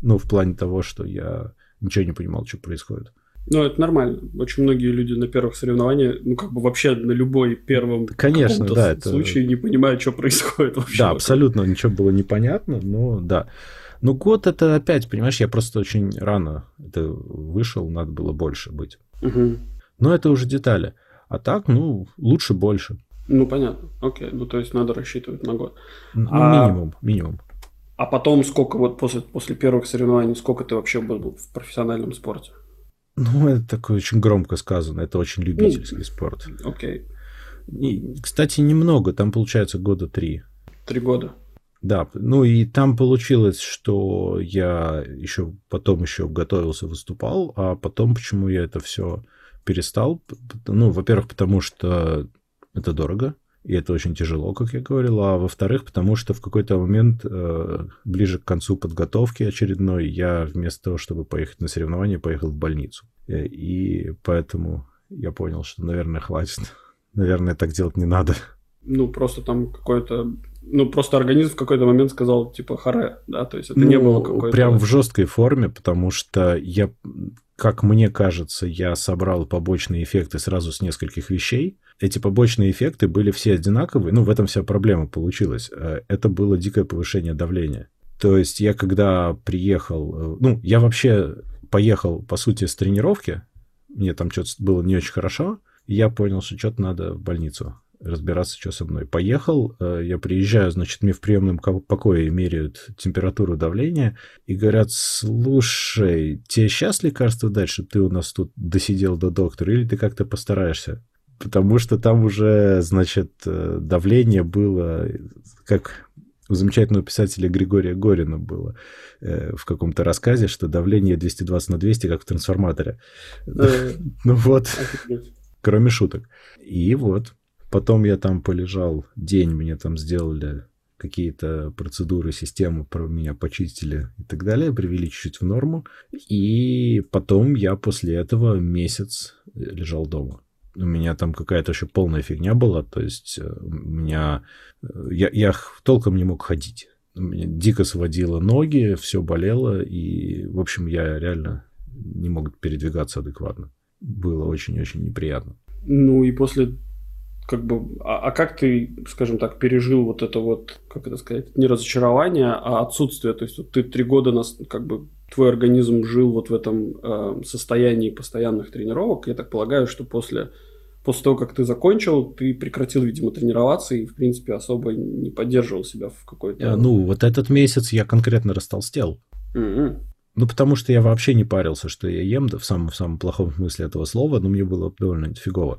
Ну, в плане того, что я ничего не понимал, что происходит. Ну, это нормально. Очень многие люди на первых соревнованиях, ну, как бы вообще на любой первом Конечно, да, случае это... не понимают, что происходит вообще. Да, абсолютно ничего было непонятно, но да. Ну, год это опять, понимаешь, я просто очень рано это вышел, надо было больше быть. Угу. Но это уже детали. А так, ну, лучше больше. Ну, понятно. Окей. Ну, то есть надо рассчитывать на год. Ну, а... минимум, минимум. А потом сколько вот после, после первых соревнований, сколько ты вообще был в профессиональном спорте? Ну, это такое очень громко сказано. Это очень любительский ну, спорт. Окей. И, кстати, немного. Там получается года три. Три года. Да, ну и там получилось, что я еще потом еще готовился, выступал, а потом почему я это все перестал? Ну, во-первых, потому что это дорого, и это очень тяжело, как я говорил, а во-вторых, потому что в какой-то момент, э, ближе к концу подготовки очередной, я вместо того, чтобы поехать на соревнования, поехал в больницу. Э, и поэтому я понял, что, наверное, хватит. Наверное, так делать не надо. Ну, просто там какой-то ну, просто организм в какой-то момент сказал, типа, харе, да, то есть это ну, не было какой-то... Прям в жесткой форме, потому что я, как мне кажется, я собрал побочные эффекты сразу с нескольких вещей. Эти побочные эффекты были все одинаковые, ну, в этом вся проблема получилась. Э, это было дикое повышение давления. То есть я когда приехал, э, ну, я вообще поехал, по сути, с тренировки, мне там что-то было не очень хорошо, и я понял, что что-то надо в больницу разбираться, что со мной. Поехал, э, я приезжаю, значит, мне в приемном покое меряют температуру давления и говорят, слушай, тебе сейчас лекарство дать, чтобы ты у нас тут досидел до доктора, или ты как-то постараешься? Потому что там уже, значит, э, давление было, как у замечательного писателя Григория Горина было э, в каком-то рассказе, что давление 220 на 200, как в трансформаторе. Ну вот, кроме шуток. И вот, Потом я там полежал день, мне там сделали какие-то процедуры, систему про меня почистили и так далее, привели чуть-чуть в норму. И потом я после этого месяц лежал дома. У меня там какая-то еще полная фигня была, то есть э, у меня... Э, я, я толком не мог ходить. Меня дико сводило ноги, все болело, и, в общем, я реально не мог передвигаться адекватно. Было очень-очень неприятно. Ну и после как бы, а, а как ты, скажем так, пережил вот это вот, как это сказать, не разочарование, а отсутствие? То есть вот ты три года нас, как бы твой организм жил вот в этом э, состоянии постоянных тренировок. Я так полагаю, что после после того, как ты закончил, ты прекратил, видимо, тренироваться и, в принципе, особо не поддерживал себя в какой-то... А, ну, вот этот месяц я конкретно растолстел. Mm-hmm. Ну, потому что я вообще не парился, что я ем, да, в самом, в самом плохом смысле этого слова, но мне было довольно фигово.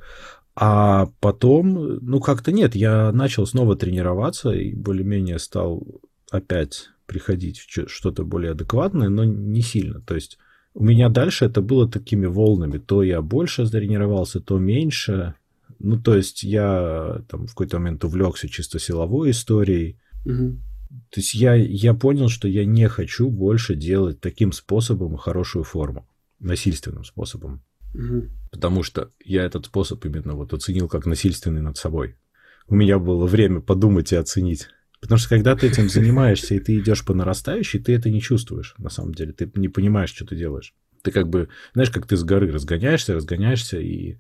А потом, ну, как-то нет, я начал снова тренироваться и более-менее стал опять приходить в что-то более адекватное, но не сильно. То есть у меня дальше это было такими волнами. То я больше тренировался, то меньше. Ну, то есть я там в какой-то момент увлекся чисто силовой историей. Угу. То есть я, я понял, что я не хочу больше делать таким способом хорошую форму, насильственным способом. Потому что я этот способ именно вот оценил как насильственный над собой. У меня было время подумать и оценить. Потому что когда ты этим занимаешься, и ты идешь по нарастающей, ты это не чувствуешь, на самом деле. Ты не понимаешь, что ты делаешь. Ты как бы, знаешь, как ты с горы разгоняешься, разгоняешься, и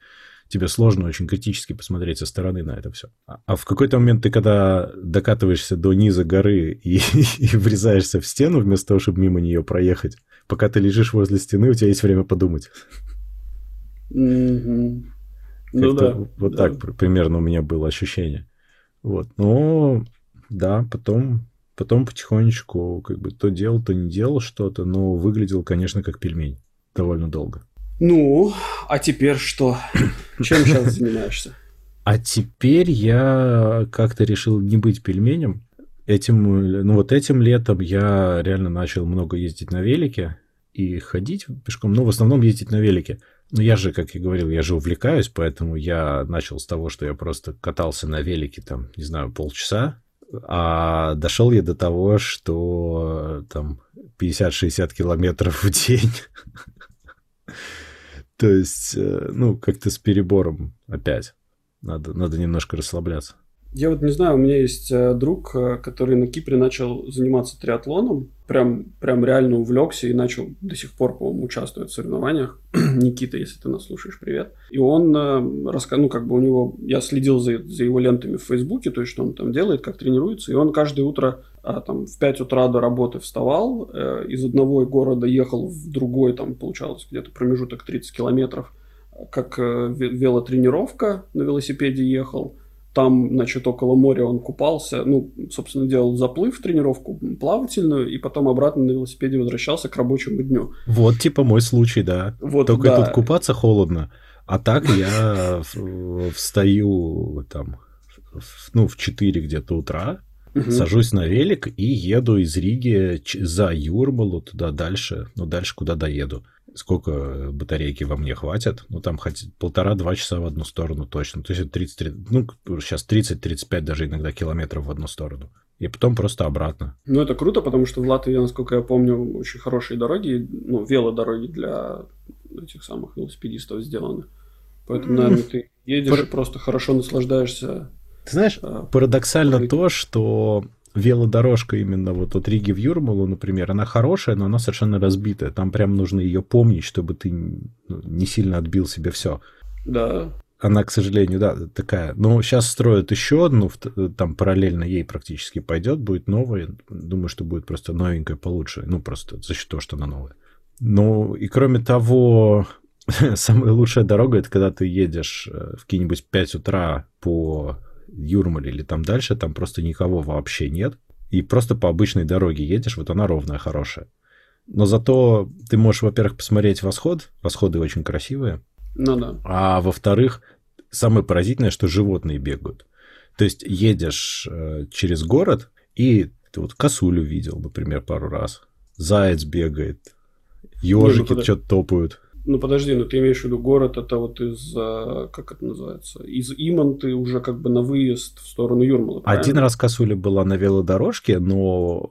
тебе сложно очень критически посмотреть со стороны на это все. А, а в какой-то момент ты, когда докатываешься до низа горы и, и врезаешься в стену вместо того, чтобы мимо нее проехать, пока ты лежишь возле стены, у тебя есть время подумать. Mm-hmm. Ну да. Вот да. так примерно у меня было ощущение. Вот. Но да, потом, потом потихонечку как бы то делал, то не делал что-то, но выглядел, конечно, как пельмень довольно долго. Ну, а теперь что? Чем сейчас занимаешься? А теперь я как-то решил не быть пельменем. Этим, ну вот этим летом я реально начал много ездить на велике и ходить пешком, но в основном ездить на велике. Но я же, как я говорил, я же увлекаюсь, поэтому я начал с того, что я просто катался на велике там, не знаю, полчаса, а дошел я до того, что там 50-60 километров в день То есть, э, ну, как-то с перебором опять. Надо, надо немножко расслабляться. Я вот не знаю, у меня есть э, друг, э, который на Кипре начал заниматься триатлоном, прям, прям реально увлекся и начал до сих пор, по-моему, участвовать в соревнованиях. Никита, если ты нас слушаешь, привет. И он э, ну, как бы у него, я следил за, за его лентами в Фейсбуке, то есть, что он там делает, как тренируется, и он каждое утро а, там в 5 утра до работы вставал, из одного города ехал в другой, там, получалось где-то промежуток 30 километров, как велотренировка, на велосипеде ехал, там, значит, около моря он купался, ну, собственно, делал заплыв, тренировку плавательную, и потом обратно на велосипеде возвращался к рабочему дню. Вот, типа, мой случай, да. Вот, Только да. тут купаться холодно, а так я встаю там, ну, в 4 где-то утра, Угу. Сажусь на велик и еду из Риги за Юрмалу туда дальше, ну дальше куда доеду сколько батарейки во мне хватит. Ну, там хоть полтора-два часа в одну сторону точно. То есть 30, ну, сейчас 30-35 даже иногда километров в одну сторону. И потом просто обратно. Ну, это круто, потому что в Латвии, насколько я помню, очень хорошие дороги, ну, велодороги для этих самых велосипедистов сделаны. Поэтому, наверное, ты едешь и просто хорошо наслаждаешься. Ты знаешь, а, парадоксально то, что велодорожка именно вот от Риги в Юрмалу, например, она хорошая, но она совершенно разбитая. Там прям нужно ее помнить, чтобы ты ну, не сильно отбил себе все. Да. Она, к сожалению, да, такая. Но сейчас строят еще одну, там параллельно ей практически пойдет, будет новая. Думаю, что будет просто новенькая получше. Ну, просто за счет того, что она новая. Ну, и кроме того, самая лучшая дорога это когда ты едешь э, в какие-нибудь 5 утра по Юрмале или там дальше, там просто никого вообще нет. И просто по обычной дороге едешь, вот она ровная, хорошая. Но зато ты можешь, во-первых, посмотреть восход. Восходы очень красивые. Ну да. А во-вторых, самое поразительное, что животные бегают. То есть едешь э, через город, и ты вот косулю видел, например, пару раз. Заяц бегает, ежики ну, что-то топают. Ну подожди, ну ты имеешь в виду город, это вот из, а, как это называется, из Иманты уже как бы на выезд в сторону Юрмала, правильно? Один раз Косуля была на велодорожке, но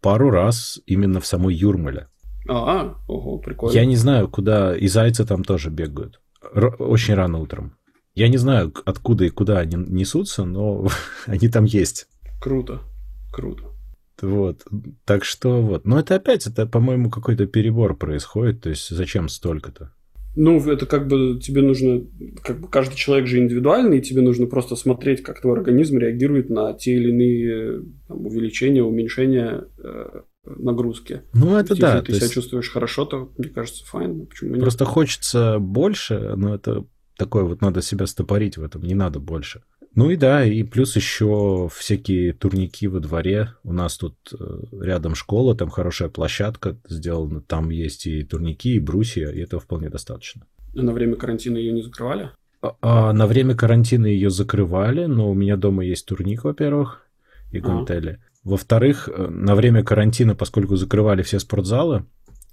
пару раз именно в самой Юрмале. А, ого, прикольно. Я не знаю, куда, и зайцы там тоже бегают. Р- очень рано утром. Я не знаю, откуда и куда они несутся, но они там есть. Круто, круто. Вот. Так что вот. Но это опять, это, по-моему, какой-то перебор происходит. То есть зачем столько-то? Ну, это как бы тебе нужно, как бы каждый человек же индивидуальный, и тебе нужно просто смотреть, как твой организм реагирует на те или иные там, увеличения, уменьшения э, нагрузки. Ну, это есть, да. Если ты себя есть... чувствуешь хорошо, то, мне кажется, файн. Почему нет? Просто хочется больше, но это такое вот надо себя стопорить в этом, не надо больше. Ну и да, и плюс еще всякие турники во дворе. У нас тут э, рядом школа, там хорошая площадка сделана, там есть и турники, и брусья, и этого вполне достаточно. А на время карантина ее не закрывали? А, а на время карантина ее закрывали, но у меня дома есть турник, во-первых, и гантели. А. Во-вторых, э, на время карантина, поскольку закрывали все спортзалы,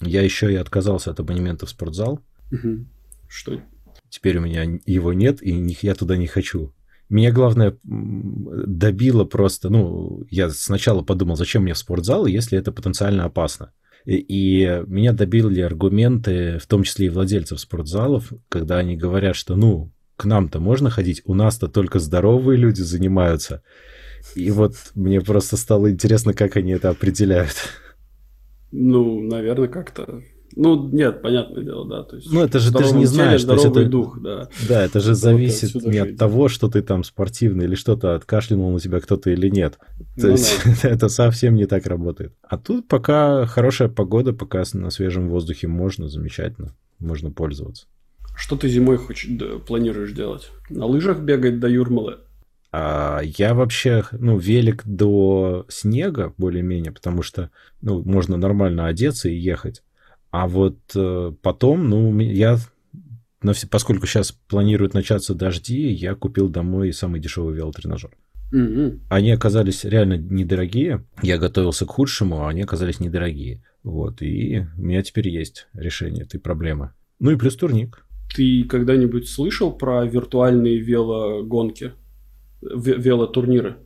я еще и отказался от абонемента в спортзал. Угу. Что? Теперь у меня его нет, и я туда не хочу. Меня, главное, добило просто, ну, я сначала подумал, зачем мне в спортзал, если это потенциально опасно. И, меня добили аргументы, в том числе и владельцев спортзалов, когда они говорят, что, ну, к нам-то можно ходить, у нас-то только здоровые люди занимаются. И вот мне просто стало интересно, как они это определяют. Ну, наверное, как-то ну, нет, понятное дело, да. То есть ну, это же ты же не знаешь, то есть это, дух, да. Да, это же зависит не от того, что ты там спортивный или что-то, откашлянул на тебя кто-то или нет. То ну, есть да. это совсем не так работает. А тут пока хорошая погода, пока на свежем воздухе можно, замечательно, можно пользоваться. Что ты зимой хочешь, да, планируешь делать? На лыжах бегать до Юрмалы? А я вообще, ну, велик до снега более-менее, потому что, ну, можно нормально одеться и ехать. А вот э, потом, ну, я, поскольку сейчас планируют начаться дожди, я купил домой самый дешевый велотренажер. Mm-hmm. Они оказались реально недорогие. Я готовился к худшему, а они оказались недорогие. Вот, и у меня теперь есть решение этой проблемы. Ну и плюс турник. Ты когда-нибудь слышал про виртуальные велогонки, велотурниры?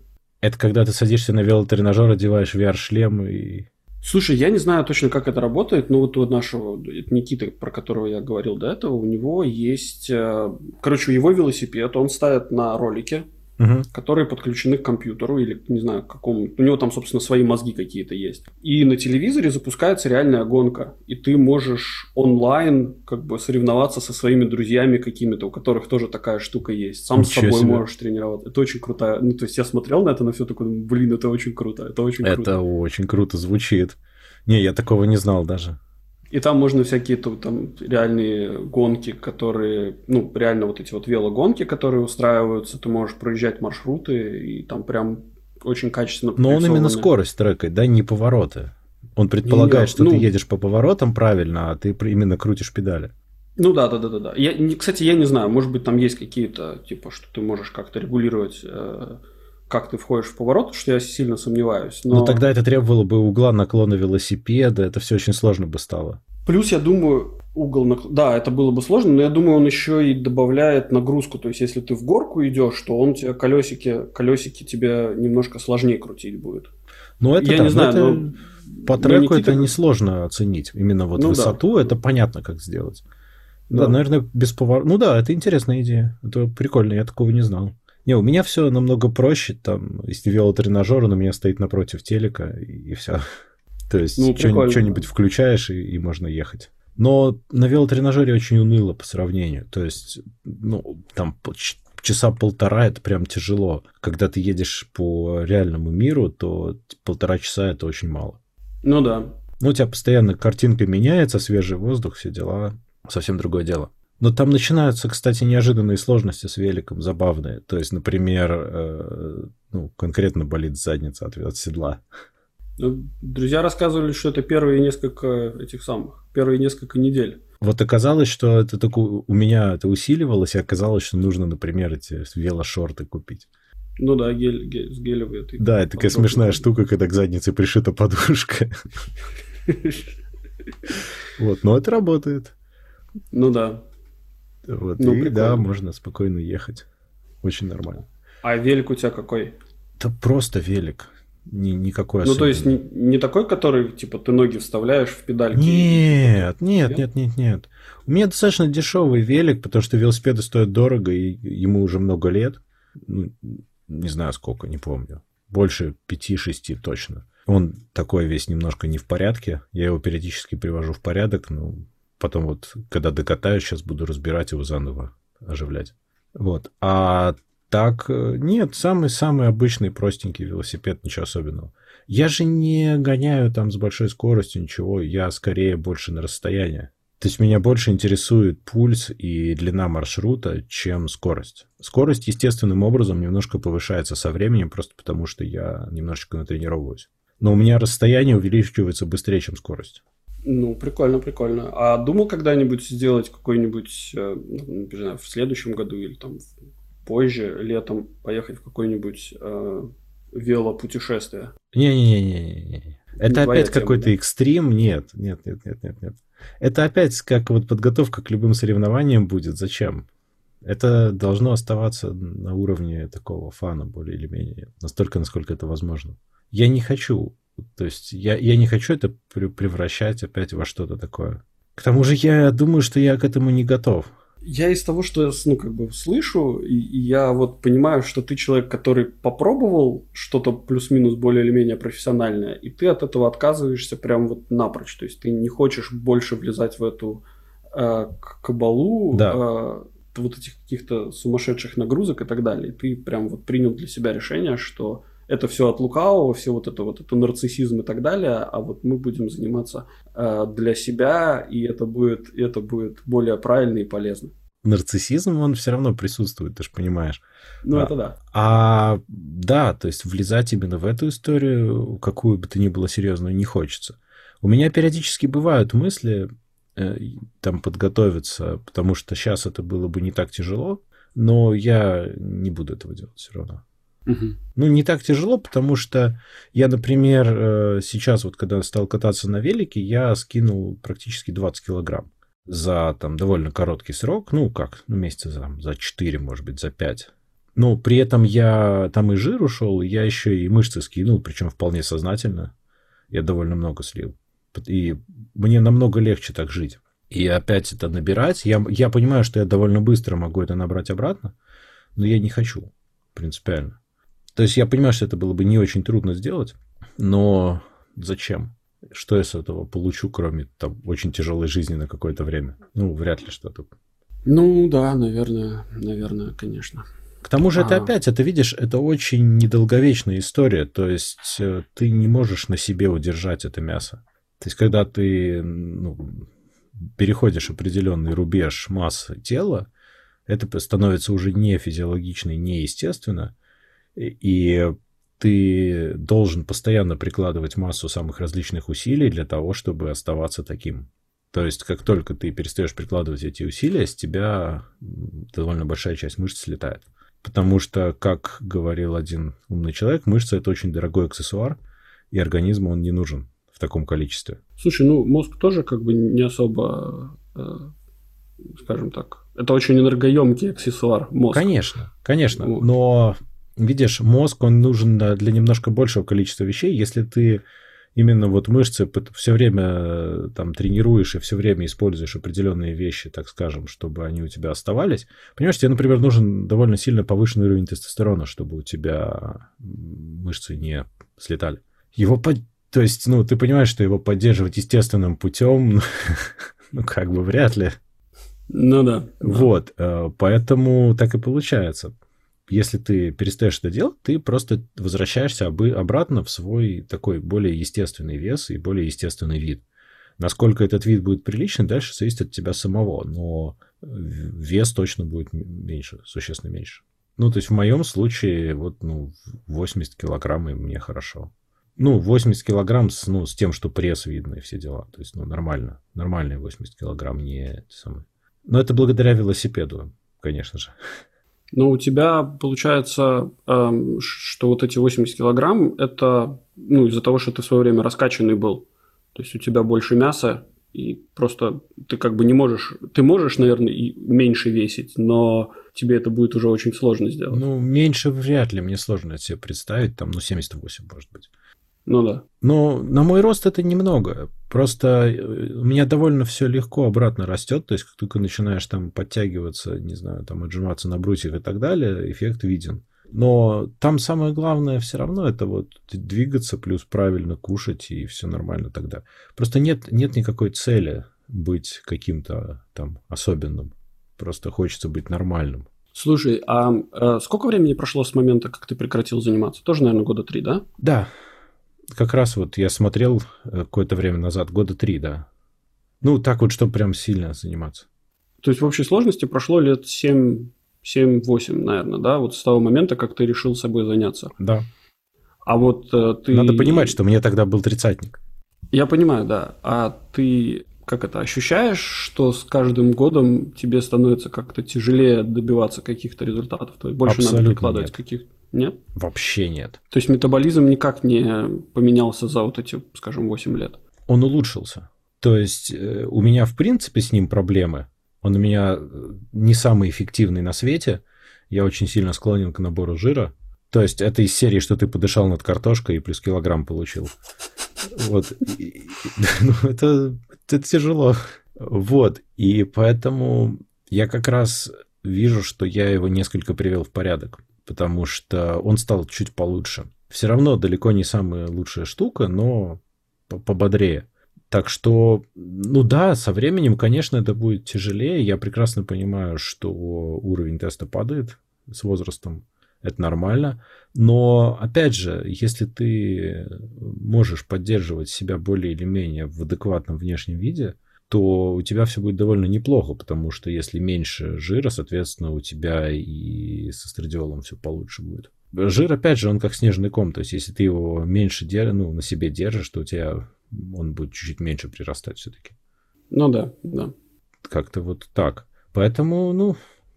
Это когда ты садишься на велотренажер, одеваешь VR-шлем и Слушай, я не знаю точно, как это работает, но вот у нашего Никиты, про которого я говорил до этого, у него есть... Э, короче, его велосипед, он ставит на ролике, угу. которые подключены к компьютеру или, не знаю, к какому... У него там, собственно, свои мозги какие-то есть. И на телевизоре запускается реальная гонка, и ты можешь онлайн как бы соревноваться со своими друзьями какими-то, у которых тоже такая штука есть. Сам Ничего с собой себе. можешь тренироваться. Это очень круто. Ну, то есть я смотрел на это, на все такое, блин, это очень круто, это очень это круто. Это очень круто звучит. Не, я такого не знал даже. И там можно всякие там реальные гонки, которые, ну, реально вот эти вот велогонки, которые устраиваются, ты можешь проезжать маршруты, и там прям очень качественно Но он именно скорость трекает, да, не повороты. Он предполагает, Нет, что ну, ты едешь по поворотам правильно, а ты именно крутишь педали. Ну да, да, да, да, да. Я, кстати, я не знаю, может быть, там есть какие-то, типа, что ты можешь как-то регулировать э, как ты входишь в поворот, что я сильно сомневаюсь. Но... но тогда это требовало бы угла наклона велосипеда, это все очень сложно бы стало. Плюс, я думаю, угол наклона... Да, это было бы сложно, но я думаю, он еще и добавляет нагрузку. То есть, если ты в горку идешь, то он тебе колесики, колесики тебе немножко сложнее крутить будет. Ну, это я да, не знаю, это... но... По треку Никита... это несложно оценить. Именно вот ну, высоту да. это понятно, как сделать. Да, да наверное, без поворота. Ну да, это интересная идея. Это прикольно, я такого не знал. Не, у меня все намного проще. Там, если велотренажер, он у меня стоит напротив телека, и, и все. То есть ну, что-нибудь включаешь, и, и можно ехать. Но на велотренажере очень уныло по сравнению. То есть, ну, там часа полтора это прям тяжело. Когда ты едешь по реальному миру, то полтора часа это очень мало. Ну да. Ну, у тебя постоянно картинка меняется, свежий воздух, все дела. Совсем другое дело. Но там начинаются, кстати, неожиданные сложности с великом, забавные. То есть, например, э, ну, конкретно болит задница от, от седла. Друзья рассказывали, что это первые несколько этих самых, первые несколько недель. Вот оказалось, что это только у меня это усиливалось, и оказалось, что нужно, например, эти велошорты купить. Ну да, гель, гель, с. Этой да, это такая смешная штука, когда к заднице пришита подушка. Вот, но это работает. Ну да. Вот, ну, и прикольно. да, можно спокойно ехать. Очень нормально. А велик у тебя какой? Это просто велик. Ни, никакой Ну, то есть не, не такой, который, типа, ты ноги вставляешь в педальки? Нет, нет, нет, нет, нет. У меня достаточно дешевый велик, потому что велосипеды стоят дорого, и ему уже много лет. Ну, не знаю сколько, не помню. Больше пяти-шести точно. Он такой весь немножко не в порядке. Я его периодически привожу в порядок, но потом вот, когда докатаю, сейчас буду разбирать его заново, оживлять. Вот. А так, э, нет, самый-самый обычный простенький велосипед, ничего особенного. Я же не гоняю там с большой скоростью, ничего, я скорее больше на расстояние. То есть меня больше интересует пульс и длина маршрута, чем скорость. Скорость естественным образом немножко повышается со временем, просто потому что я немножечко натренировываюсь. Но у меня расстояние увеличивается быстрее, чем скорость. Ну, прикольно, прикольно. А думал когда-нибудь сделать какой-нибудь, э, ну, не знаю, в следующем году или там позже, летом, поехать в какое-нибудь э, велопутешествие? Не-не-не-не-не. Это Не опять какой-то экстрим? Нет, нет, нет, нет, нет, нет. Это опять как вот подготовка к любым соревнованиям будет. Зачем? Это должно оставаться на уровне такого фана более или менее. Настолько, насколько это возможно. Я не хочу. То есть я, я не хочу это превращать опять во что-то такое. К тому же я думаю, что я к этому не готов я из того, что я ну, как бы слышу, и, и я вот понимаю, что ты человек, который попробовал что-то плюс-минус более или менее профессиональное, и ты от этого отказываешься прям вот напрочь. То есть ты не хочешь больше влезать в эту э, кабалу, да. э, вот этих каких-то сумасшедших нагрузок и так далее. И ты прям вот принял для себя решение, что это все от лукавого, все вот это вот это нарциссизм и так далее, а вот мы будем заниматься э, для себя, и это будет, это будет более правильно и полезно. Нарциссизм, он все равно присутствует, ты же понимаешь. Ну, а, это да. А да, то есть влезать именно в эту историю, какую бы то ни было серьезную, не хочется. У меня периодически бывают мысли э, там подготовиться, потому что сейчас это было бы не так тяжело, но я не буду этого делать все равно. Ну, не так тяжело, потому что я, например, э, сейчас вот, когда стал кататься на велике, я скинул практически 20 килограмм за там довольно короткий срок, ну как, ну месяца за, за 4, может быть, за 5. Но при этом я там и жир ушел, я еще и мышцы скинул, причем вполне сознательно. Я довольно много слил. И мне намного легче так жить. И опять это набирать. Я, я понимаю, что я довольно быстро могу это набрать обратно, но я не хочу принципиально. То есть я понимаю, что это было бы не очень трудно сделать, но зачем? Что я с этого получу, кроме там очень тяжелой жизни на какое-то время? Ну, вряд ли что-то. Ну да, наверное, наверное, конечно. К тому же а... это опять, это видишь, это очень недолговечная история. То есть э, ты не можешь на себе удержать это мясо. То есть когда ты ну, переходишь определенный рубеж массы тела, это становится уже не физиологично и неестественно, и ты должен постоянно прикладывать массу самых различных усилий для того, чтобы оставаться таким. То есть, как только ты перестаешь прикладывать эти усилия, с тебя довольно большая часть мышц слетает. Потому что, как говорил один умный человек, мышца это очень дорогой аксессуар, и организму он не нужен в таком количестве. Слушай, ну мозг тоже как бы не особо, э, скажем так, это очень энергоемкий аксессуар мозг. Конечно, конечно, вот. но видишь, мозг, он нужен для немножко большего количества вещей. Если ты именно вот мышцы все время э, там тренируешь и все время используешь определенные вещи, так скажем, чтобы они у тебя оставались. Понимаешь, тебе, например, нужен довольно сильно повышенный уровень тестостерона, чтобы у тебя мышцы не слетали. Его под... То есть, ну, ты понимаешь, что его поддерживать естественным путем, ну, как бы вряд ли. Ну да. Вот, э, поэтому так и получается если ты перестаешь это делать, ты просто возвращаешься обратно в свой такой более естественный вес и более естественный вид. Насколько этот вид будет приличный, дальше зависит от тебя самого, но вес точно будет меньше, существенно меньше. Ну, то есть в моем случае вот, ну, 80 килограмм и мне хорошо. Ну, 80 килограмм с, ну, с тем, что пресс видно и все дела. То есть, ну, нормально. Нормальные 80 килограмм, не самое. Но это благодаря велосипеду, конечно же. Но у тебя получается, эм, что вот эти 80 килограмм, это ну, из-за того, что ты в свое время раскачанный был. То есть у тебя больше мяса, и просто ты как бы не можешь... Ты можешь, наверное, и меньше весить, но тебе это будет уже очень сложно сделать. Ну, меньше вряд ли, мне сложно себе представить, там, ну, 78, может быть. Ну да. Но на мой рост это немного. Просто э, у меня довольно все легко обратно растет. То есть, как только начинаешь там подтягиваться, не знаю, там отжиматься на брусьях и так далее, эффект виден. Но там самое главное все равно это вот двигаться плюс правильно кушать и все нормально тогда. Просто нет, нет никакой цели быть каким-то там особенным. Просто хочется быть нормальным. Слушай, а, а сколько времени прошло с момента, как ты прекратил заниматься? Тоже, наверное, года три, да? Да. Как раз вот я смотрел э, какое-то время назад, года три, да. Ну, так вот, чтобы прям сильно заниматься. То есть в общей сложности прошло лет 7, 7-8, наверное, да? Вот с того момента, как ты решил собой заняться. Да. А вот э, ты... Надо понимать, что мне тогда был тридцатник. Я понимаю, да. А ты как это, ощущаешь, что с каждым годом тебе становится как-то тяжелее добиваться каких-то результатов? То есть больше Абсолютно надо прикладывать нет. Нет? Вообще нет. То есть метаболизм никак не поменялся за вот эти, скажем, 8 лет? Он улучшился. То есть э, у меня, в принципе, с ним проблемы. Он у меня э, не самый эффективный на свете. Я очень сильно склонен к набору жира. То есть это из серии, что ты подышал над картошкой и плюс килограмм получил. Вот. Ну, это, это тяжело. Вот. И поэтому я как раз вижу, что я его несколько привел в порядок, потому что он стал чуть получше. Все равно далеко не самая лучшая штука, но пободрее. Так что, ну да, со временем, конечно, это будет тяжелее. Я прекрасно понимаю, что уровень теста падает с возрастом это нормально. Но, опять же, если ты можешь поддерживать себя более или менее в адекватном внешнем виде, то у тебя все будет довольно неплохо, потому что если меньше жира, соответственно, у тебя и с эстрадиолом все получше будет. Жир, опять же, он как снежный ком, то есть если ты его меньше дер... ну, на себе держишь, то у тебя он будет чуть-чуть меньше прирастать все-таки. Ну да, да. Как-то вот так. Поэтому, ну,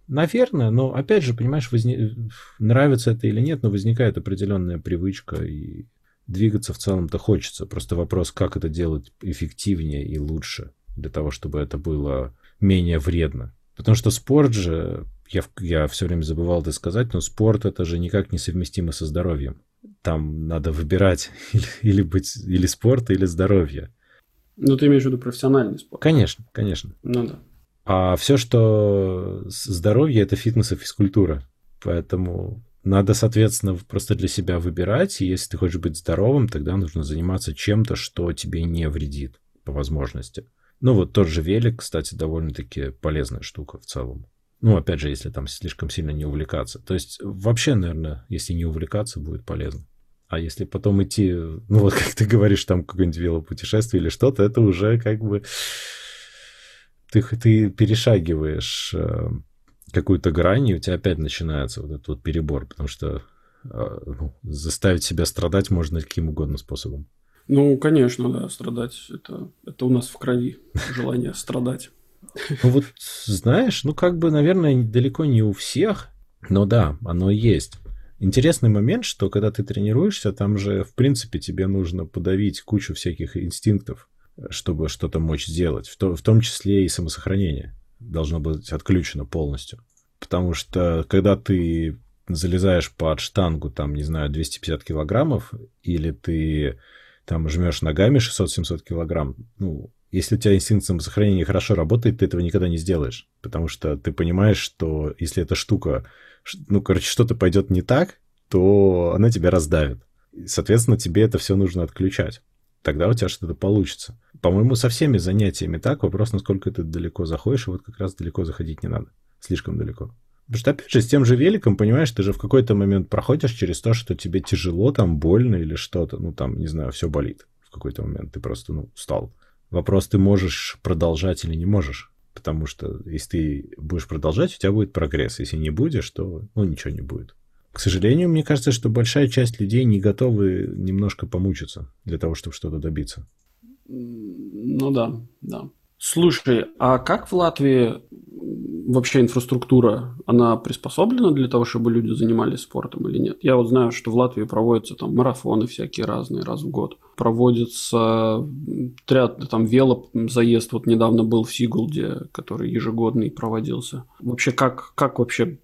Наверное, но опять же, понимаешь, возне... нравится это или нет, но возникает определенная привычка, и двигаться в целом-то хочется. Просто вопрос, как это делать эффективнее и лучше, для того, чтобы это было менее вредно. Потому что спорт же, я, я все время забывал это сказать, но спорт это же никак не совместимо со здоровьем. Там надо выбирать или, или быть или спорт, или здоровье. Ну, ты имеешь в виду профессиональный спорт? Конечно, конечно. Ну да. А все, что здоровье, это фитнес и физкультура. Поэтому надо, соответственно, просто для себя выбирать. И если ты хочешь быть здоровым, тогда нужно заниматься чем-то, что тебе не вредит по возможности. Ну, вот тот же велик, кстати, довольно-таки полезная штука в целом. Ну, опять же, если там слишком сильно не увлекаться. То есть, вообще, наверное, если не увлекаться, будет полезно. А если потом идти, ну, вот как ты говоришь, там какое-нибудь велопутешествие или что-то, это уже как бы ты, ты перешагиваешь э, какую-то грань, и у тебя опять начинается вот этот вот перебор, потому что э, ну, заставить себя страдать можно каким угодно способом. Ну, конечно, да, страдать это, это у нас в крови, желание страдать. Ну вот, знаешь, ну как бы, наверное, далеко не у всех, но да, оно есть. Интересный момент, что когда ты тренируешься, там же, в принципе, тебе нужно подавить кучу всяких инстинктов чтобы что-то мочь сделать. В, то, в том числе и самосохранение должно быть отключено полностью. Потому что когда ты залезаешь под штангу, там, не знаю, 250 килограммов, или ты там жмешь ногами 600-700 килограмм, ну, если у тебя инстинкт самосохранения хорошо работает, ты этого никогда не сделаешь. Потому что ты понимаешь, что если эта штука, ну, короче, что-то пойдет не так, то она тебя раздавит. соответственно, тебе это все нужно отключать тогда у тебя что-то получится. По-моему, со всеми занятиями так. Вопрос, насколько ты далеко заходишь, и вот как раз далеко заходить не надо. Слишком далеко. Потому что, опять же, с тем же великом, понимаешь, ты же в какой-то момент проходишь через то, что тебе тяжело, там, больно или что-то. Ну, там, не знаю, все болит в какой-то момент. Ты просто, ну, устал. Вопрос, ты можешь продолжать или не можешь. Потому что если ты будешь продолжать, у тебя будет прогресс. Если не будешь, то, ну, ничего не будет. К сожалению, мне кажется, что большая часть людей не готовы немножко помучиться для того, чтобы что-то добиться. Ну да, да. Слушай, а как в Латвии вообще инфраструктура, она приспособлена для того, чтобы люди занимались спортом или нет? Я вот знаю, что в Латвии проводятся там марафоны всякие разные раз в год. Проводится ряд, там велозаезд вот недавно был в Сигулде, который ежегодный проводился. Вообще как, как вообще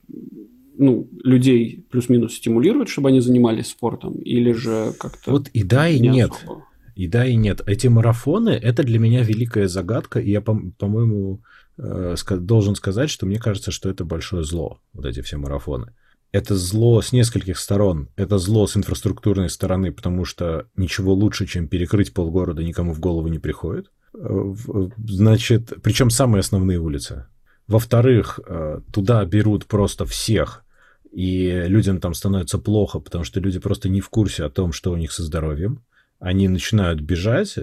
ну, людей плюс-минус стимулирует, чтобы они занимались спортом, или же как-то... Вот и да, и не нет. Особо? И да, и нет. Эти марафоны – это для меня великая загадка, и я, по-моему, э, должен сказать, что мне кажется, что это большое зло, вот эти все марафоны. это зло с нескольких сторон. Это зло с инфраструктурной стороны, потому что ничего лучше, чем перекрыть полгорода, никому в голову не приходит. Э, значит, причем самые основные улицы. Во-вторых, э, туда берут просто всех, и людям там становится плохо, потому что люди просто не в курсе о том, что у них со здоровьем. Они начинают бежать,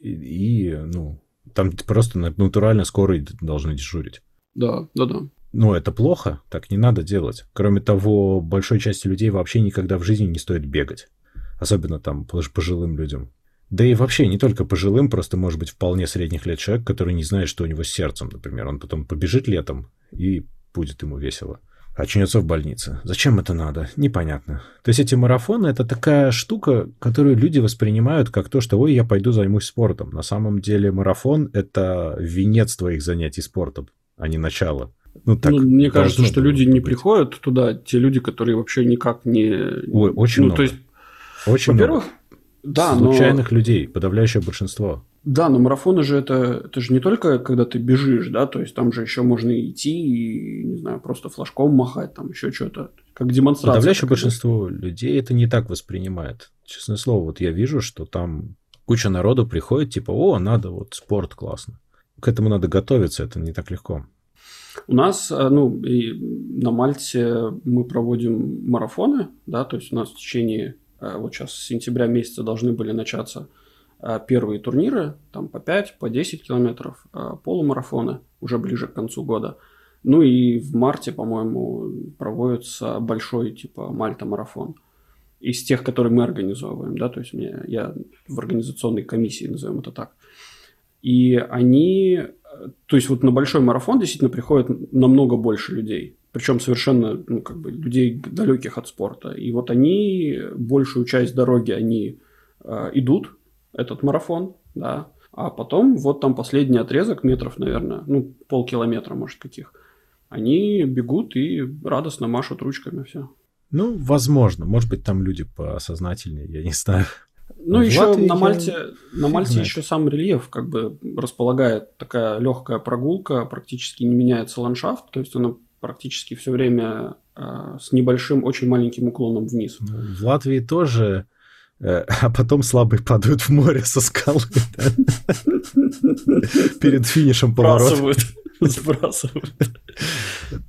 и, и ну, там просто натурально скорые должны дежурить. Да, да, да. Ну, это плохо, так не надо делать. Кроме того, большой части людей вообще никогда в жизни не стоит бегать. Особенно там пожилым людям. Да и вообще не только пожилым, просто может быть вполне средних лет человек, который не знает, что у него с сердцем, например. Он потом побежит летом, и будет ему весело. Очнется в больнице. Зачем это надо? Непонятно. То есть эти марафоны это такая штука, которую люди воспринимают как то, что ой, я пойду займусь спортом. На самом деле марафон это венец твоих занятий спортом, а не начало. Ну, так ну, мне кажется, что люди быть. не приходят туда, те люди, которые вообще никак не... Ой, очень ну, много. То есть, очень во-первых, много. Да, случайных но... людей, подавляющее большинство. Да, но марафоны же это, это же не только когда ты бежишь, да, то есть там же еще можно идти и, не знаю, просто флажком махать, там еще что-то, как демонстрация. Подавляющее большинство людей это не так воспринимает. Честное слово, вот я вижу, что там куча народу приходит, типа, о, надо, вот спорт классно. К этому надо готовиться, это не так легко. У нас, э, ну, и на Мальте мы проводим марафоны, да, то есть у нас в течение, э, вот сейчас с сентября месяца должны были начаться первые турниры, там по 5, по 10 километров, полумарафоны уже ближе к концу года. Ну и в марте, по-моему, проводится большой типа Мальта-марафон из тех, которые мы организовываем, да, то есть мне, я в организационной комиссии, назовем это так. И они то есть вот на большой марафон действительно приходит намного больше людей. Причем совершенно, ну, как бы, людей далеких от спорта. И вот они, большую часть дороги, они э, идут, этот марафон, да. А потом, вот там последний отрезок, метров, наверное, ну, полкилометра, может, каких. Они бегут и радостно машут ручками, все. Ну, возможно. Может быть, там люди посознательнее, я не знаю. Ну, в еще на Мальте, на Мальте еще сам рельеф как бы располагает такая легкая прогулка, практически не меняется ландшафт, то есть она практически все время э, с небольшим, очень маленьким уклоном вниз. Ну, в Латвии тоже, а потом слабые падают в море со скалы перед финишем поворота. Сбрасывают.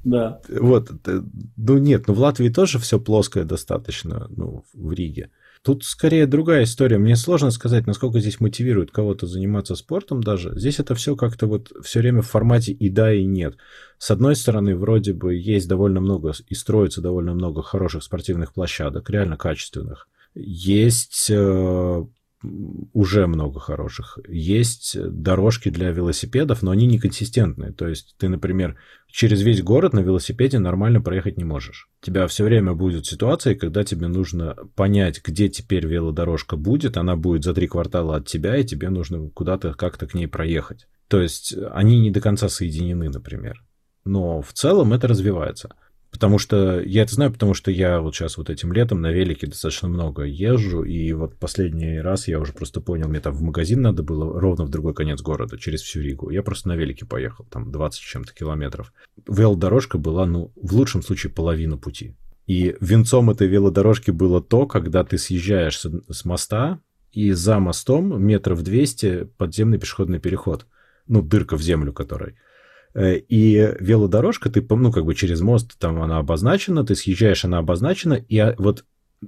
Да. Вот. Э, ну нет, ну в Латвии тоже все плоское достаточно, ну, в Риге. Тут скорее другая история. Мне сложно сказать, насколько здесь мотивирует кого-то заниматься спортом даже. Здесь это все как-то вот все время в формате и да, и нет. С одной стороны, вроде бы есть довольно много и строится довольно много хороших спортивных площадок, реально качественных. Есть э, уже много хороших. Есть дорожки для велосипедов, но они неконсистентные. То есть ты, например, через весь город на велосипеде нормально проехать не можешь. У тебя все время будет ситуация, когда тебе нужно понять, где теперь велодорожка будет, она будет за три квартала от тебя, и тебе нужно куда-то как-то к ней проехать. То есть они не до конца соединены, например. Но в целом это развивается. Потому что я это знаю, потому что я вот сейчас вот этим летом на велике достаточно много езжу, и вот последний раз я уже просто понял, мне там в магазин надо было ровно в другой конец города, через всю Ригу. Я просто на велике поехал, там 20 чем-то километров. Велодорожка была, ну, в лучшем случае половину пути. И венцом этой велодорожки было то, когда ты съезжаешь с, с моста, и за мостом метров 200 подземный пешеходный переход. Ну, дырка в землю которой. Э, и велодорожка, ты, ну, как бы через мост, там она обозначена, ты съезжаешь, она обозначена, и а, вот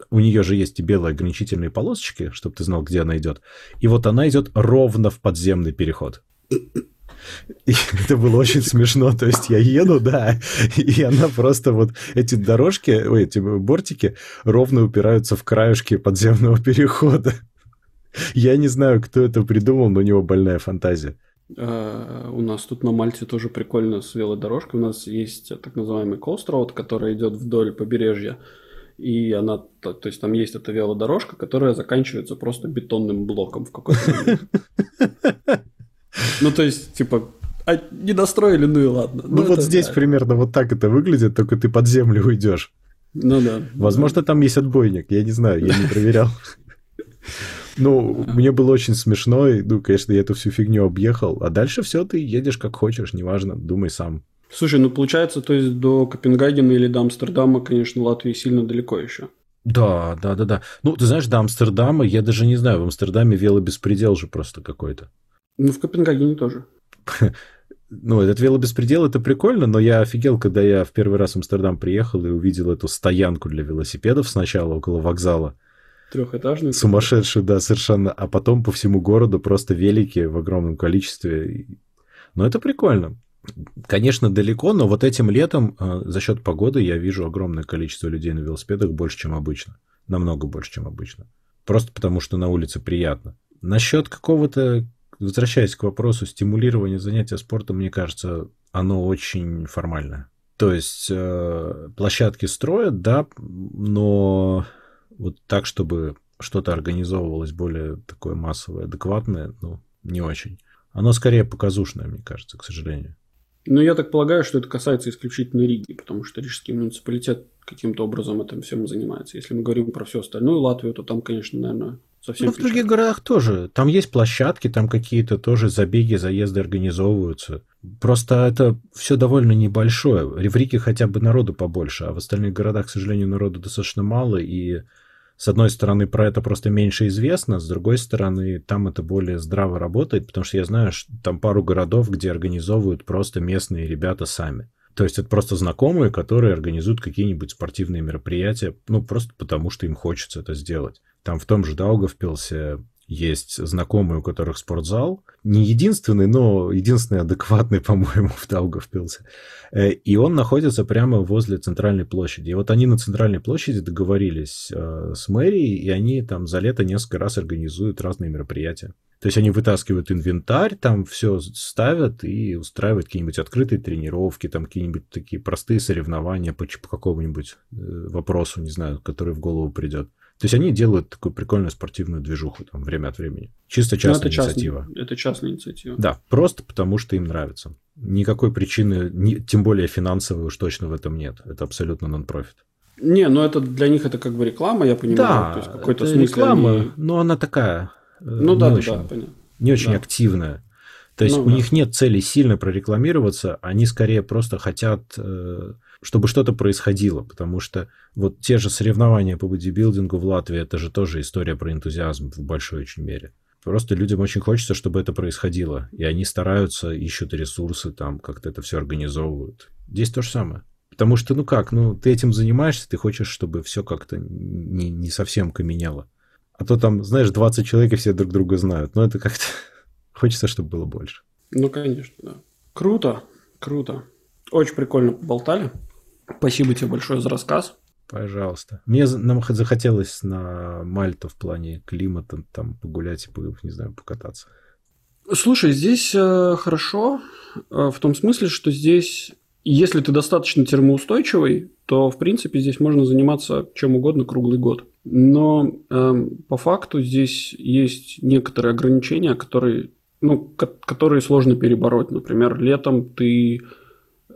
у нее же есть и белые ограничительные полосочки, чтобы ты знал, где она идет. И вот она идет ровно в подземный переход. И это было очень смешно. То есть я еду, да, и она просто вот эти дорожки, ой, эти бортики ровно упираются в краюшки подземного перехода. Я не знаю, кто это придумал, но у него больная фантазия. Э, у нас тут на Мальте тоже прикольно с велодорожкой. У нас есть так называемый Coast Road, который идет вдоль побережья. И она, то, то есть там есть эта велодорожка, которая заканчивается просто бетонным блоком в какой-то. Ну, то есть, типа, а не достроили, ну и ладно. Ну, ну вот здесь примерно вот так это выглядит, только ты под землю уйдешь. Ну да. Возможно, там есть отбойник, я не знаю, я не проверял. Ну, мне было очень смешно, и, ну, конечно, я эту всю фигню объехал, а дальше все, ты едешь как хочешь, неважно, думай сам. Слушай, ну получается, то есть до Копенгагена или до Амстердама, конечно, Латвии сильно далеко еще. Да, да, да, да. Ну, ты знаешь, до Амстердама, я даже не знаю, в Амстердаме велобеспредел же просто какой-то. Ну, в Копенгагене тоже. Ну, этот велобеспредел, это прикольно, но я офигел, когда я в первый раз в Амстердам приехал и увидел эту стоянку для велосипедов сначала около вокзала. Трехэтажный. Сумасшедший, да, совершенно. А потом по всему городу просто велики в огромном количестве. Но это прикольно. Конечно, далеко, но вот этим летом э, за счет погоды я вижу огромное количество людей на велосипедах больше, чем обычно. Намного больше, чем обычно. Просто потому, что на улице приятно. Насчет какого-то, возвращаясь к вопросу стимулирования занятия спортом, мне кажется, оно очень формальное. То есть э, площадки строят, да, но вот так, чтобы что-то организовывалось более такое массовое, адекватное, ну, не очень. Оно скорее показушное, мне кажется, к сожалению. Ну, я так полагаю, что это касается исключительно Риги, потому что рижский муниципалитет каким-то образом этим всем занимается. Если мы говорим про всю остальную Латвию, то там, конечно, наверное, совсем... Ну, в других городах тоже. Там есть площадки, там какие-то тоже забеги, заезды организовываются. Просто это все довольно небольшое. В Риге хотя бы народу побольше, а в остальных городах, к сожалению, народу достаточно мало, и с одной стороны, про это просто меньше известно, с другой стороны, там это более здраво работает, потому что я знаю, что там пару городов, где организовывают просто местные ребята сами. То есть это просто знакомые, которые организуют какие-нибудь спортивные мероприятия, ну, просто потому что им хочется это сделать. Там в том же Даугавпилсе есть знакомые, у которых спортзал. Не единственный, но единственный адекватный, по-моему, в Даугавпилсе. Э, и он находится прямо возле центральной площади. И вот они на центральной площади договорились э, с мэрией, и они там за лето несколько раз организуют разные мероприятия. То есть они вытаскивают инвентарь, там все ставят и устраивают какие-нибудь открытые тренировки, там какие-нибудь такие простые соревнования по, по какому-нибудь э, вопросу, не знаю, который в голову придет. То есть они делают такую прикольную спортивную движуху там время от времени. Чисто частная это инициатива. Частный, это частная инициатива. Да, просто потому что им нравится. Никакой причины, ни, тем более финансовой уж точно в этом нет. Это абсолютно нон-профит. Не, ну это для них это как бы реклама, я понимаю. Да, То есть какой-то это смысл реклама, они... но она такая. Э, ну да, очень, да, понятно. Не очень да. активная. То есть ну, у да. них нет цели сильно прорекламироваться, они скорее просто хотят э, чтобы что-то происходило, потому что вот те же соревнования по бодибилдингу в Латвии, это же тоже история про энтузиазм в большой очень мере. Просто людям очень хочется, чтобы это происходило, и они стараются, ищут ресурсы, там как-то это все организовывают. Здесь то же самое. Потому что, ну как, ну ты этим занимаешься, ты хочешь, чтобы все как-то не, не совсем каменело. А то там, знаешь, 20 человек и все друг друга знают. Но это как-то хочется, чтобы было больше. Ну, конечно, да. Круто, круто. Очень прикольно поболтали. Спасибо тебе большое за рассказ. Пожалуйста. Мне нам захотелось на Мальту в плане климата там погулять и, не знаю, покататься. Слушай, здесь э, хорошо э, в том смысле, что здесь, если ты достаточно термоустойчивый, то, в принципе, здесь можно заниматься чем угодно круглый год. Но э, по факту здесь есть некоторые ограничения, которые, ну, которые сложно перебороть. Например, летом ты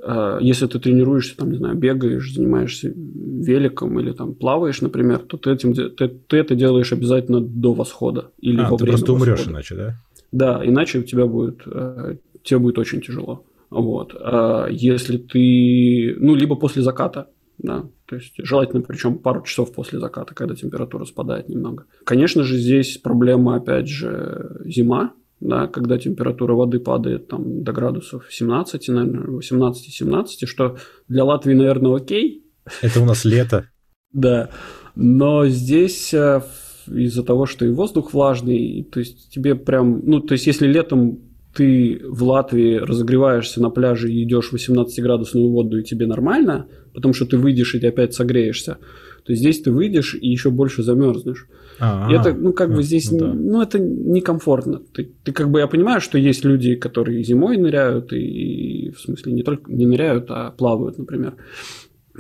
Э, если ты тренируешься, там, не знаю, бегаешь, занимаешься великом или там плаваешь, например, то ты, этим, ты, ты это делаешь обязательно до восхода или а, во ты время просто восхода. умрешь иначе, да? Да, иначе у тебя будет, э, тебе будет очень тяжело. Вот. А если ты, ну, либо после заката, да, то есть желательно причем пару часов после заката, когда температура спадает немного. Конечно же, здесь проблема, опять же, зима, да, когда температура воды падает там, до градусов 17, наверное, 18-17, что для Латвии, наверное, окей. Это у нас лето. Да, но здесь э, из-за того, что и воздух влажный, то есть тебе прям, ну, то есть если летом ты в Латвии разогреваешься на пляже и идешь в 18-градусную воду, и тебе нормально, потому что ты выйдешь и ты опять согреешься, то здесь ты выйдешь и еще больше замерзнешь. А-а-а. И это, ну, как бы здесь, ну, да. ну это некомфортно. Ты, ты как бы, я понимаю, что есть люди, которые зимой ныряют, и, и в смысле не только не ныряют, а плавают, например.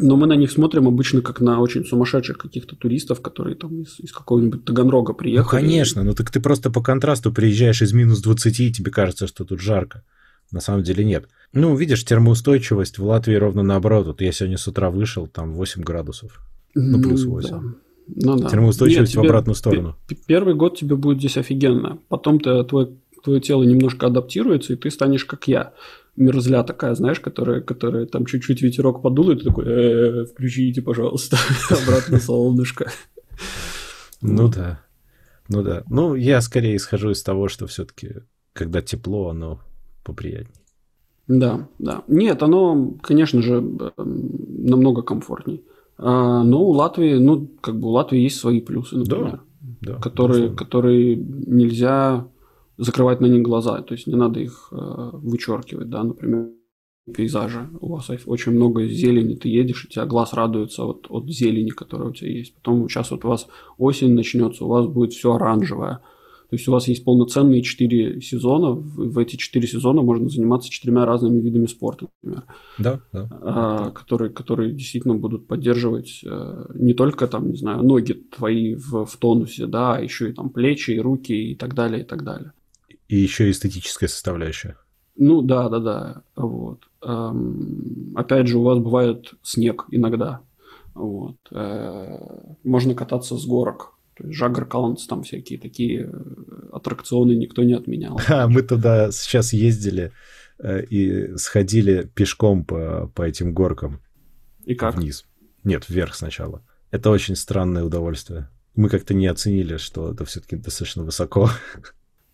Но мы на них смотрим обычно как на очень сумасшедших каких-то туристов, которые там из, из какого-нибудь Таганрога приехали. Ну, конечно, ну так ты просто по контрасту приезжаешь из минус 20, и тебе кажется, что тут жарко. На самом деле нет. Ну, видишь, термоустойчивость в Латвии ровно наоборот. Вот я сегодня с утра вышел, там 8 градусов. Ну, плюс 8. Да. Ну, да. Термоустойчивость Нет, в обратную сторону. Первый год тебе будет здесь офигенно. Потом ты, твой, твое тело немножко адаптируется, и ты станешь как я. мерзля такая, знаешь, которая, которая там чуть-чуть ветерок подул, и ты такой, «Э, включите, пожалуйста, обратно солнышко. Ну да, ну да. Ну, я скорее исхожу из того, что все-таки, когда тепло, оно поприятнее. Да, да. Нет, оно, конечно же, намного комфортней. А, но у Латвии, ну, как бы у Латвии есть свои плюсы, например, да, да, которые, которые нельзя закрывать на них глаза, то есть не надо их э, вычеркивать, да, например, пейзажи. У вас очень много зелени, ты едешь, и тебя глаз радуется от, от зелени, которая у тебя есть. Потом сейчас вот у вас осень начнется, у вас будет все оранжевое. То есть у вас есть полноценные четыре сезона. В эти четыре сезона можно заниматься четырьмя разными видами спорта, например. Да, да. А, которые, которые действительно будут поддерживать а, не только там, не знаю, ноги твои в, в тонусе, да, а еще и там плечи, и руки, и так далее, и так далее. И еще эстетическая составляющая. Ну да, да, да. Вот. Эм, опять же, у вас бывает снег иногда. Вот. Э, можно кататься с горок. То есть Жаггер Каунс, там всякие такие э, аттракционы никто не отменял. А, мы туда сейчас ездили э, и сходили пешком по, по этим горкам. И как? Вниз. Нет, вверх сначала. Это очень странное удовольствие. Мы как-то не оценили, что это все-таки достаточно высоко.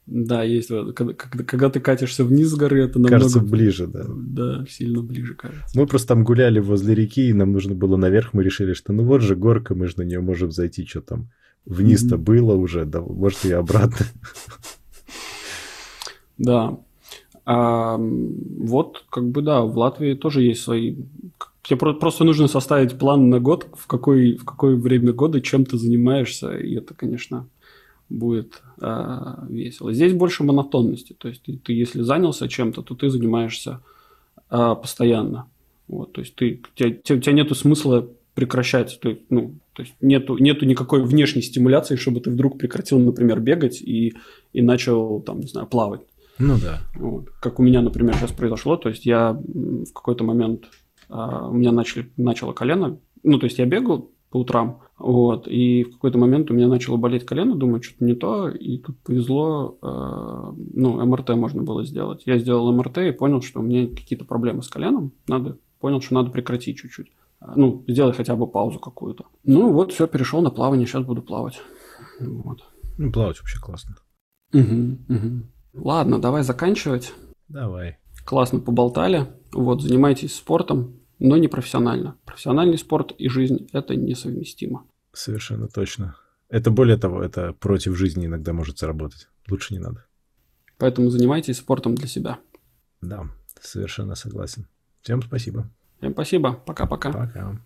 Да, есть. Когда, когда ты катишься вниз с горы, это намного... Кажется, ближе, да. Да, сильно ближе, кажется. Мы просто там гуляли возле реки, и нам нужно было наверх. Мы решили, что ну вот же горка, мы же на нее можем зайти, что там вниз-то mm-hmm. было уже, да, может и обратно. Да. А, вот, как бы, да, в Латвии тоже есть свои... Тебе просто нужно составить план на год, в, какой, в какое время года чем ты занимаешься, и это, конечно, будет э, весело. Здесь больше монотонности, то есть ты, ты если занялся чем-то, то ты занимаешься э, постоянно. Вот, то есть ты, у, тебя, у тебя нет смысла прекращать, то есть, ну, то есть нету, нету никакой внешней стимуляции, чтобы ты вдруг прекратил, например, бегать и, и начал, там, не знаю, плавать. Ну да. Вот. Как у меня, например, сейчас произошло, то есть я в какой-то момент, а, у меня начали, начало колено, ну, то есть я бегал по утрам, вот, и в какой-то момент у меня начало болеть колено, думаю, что-то не то, и тут повезло, э, ну, МРТ можно было сделать. Я сделал МРТ и понял, что у меня какие-то проблемы с коленом, надо, понял, что надо прекратить чуть-чуть. Ну, сделать хотя бы паузу какую-то. Ну, вот, все, перешел на плавание, сейчас буду плавать. Вот. Ну, плавать вообще классно. Угу, угу. Ладно, давай заканчивать. Давай. Классно поболтали. Вот, занимайтесь спортом, но не профессионально. Профессиональный спорт и жизнь – это несовместимо. Совершенно точно. Это более того, это против жизни иногда может заработать. Лучше не надо. Поэтому занимайтесь спортом для себя. Да, совершенно согласен. Всем спасибо. Всем спасибо. Пока-пока. Пока. -пока. Пока.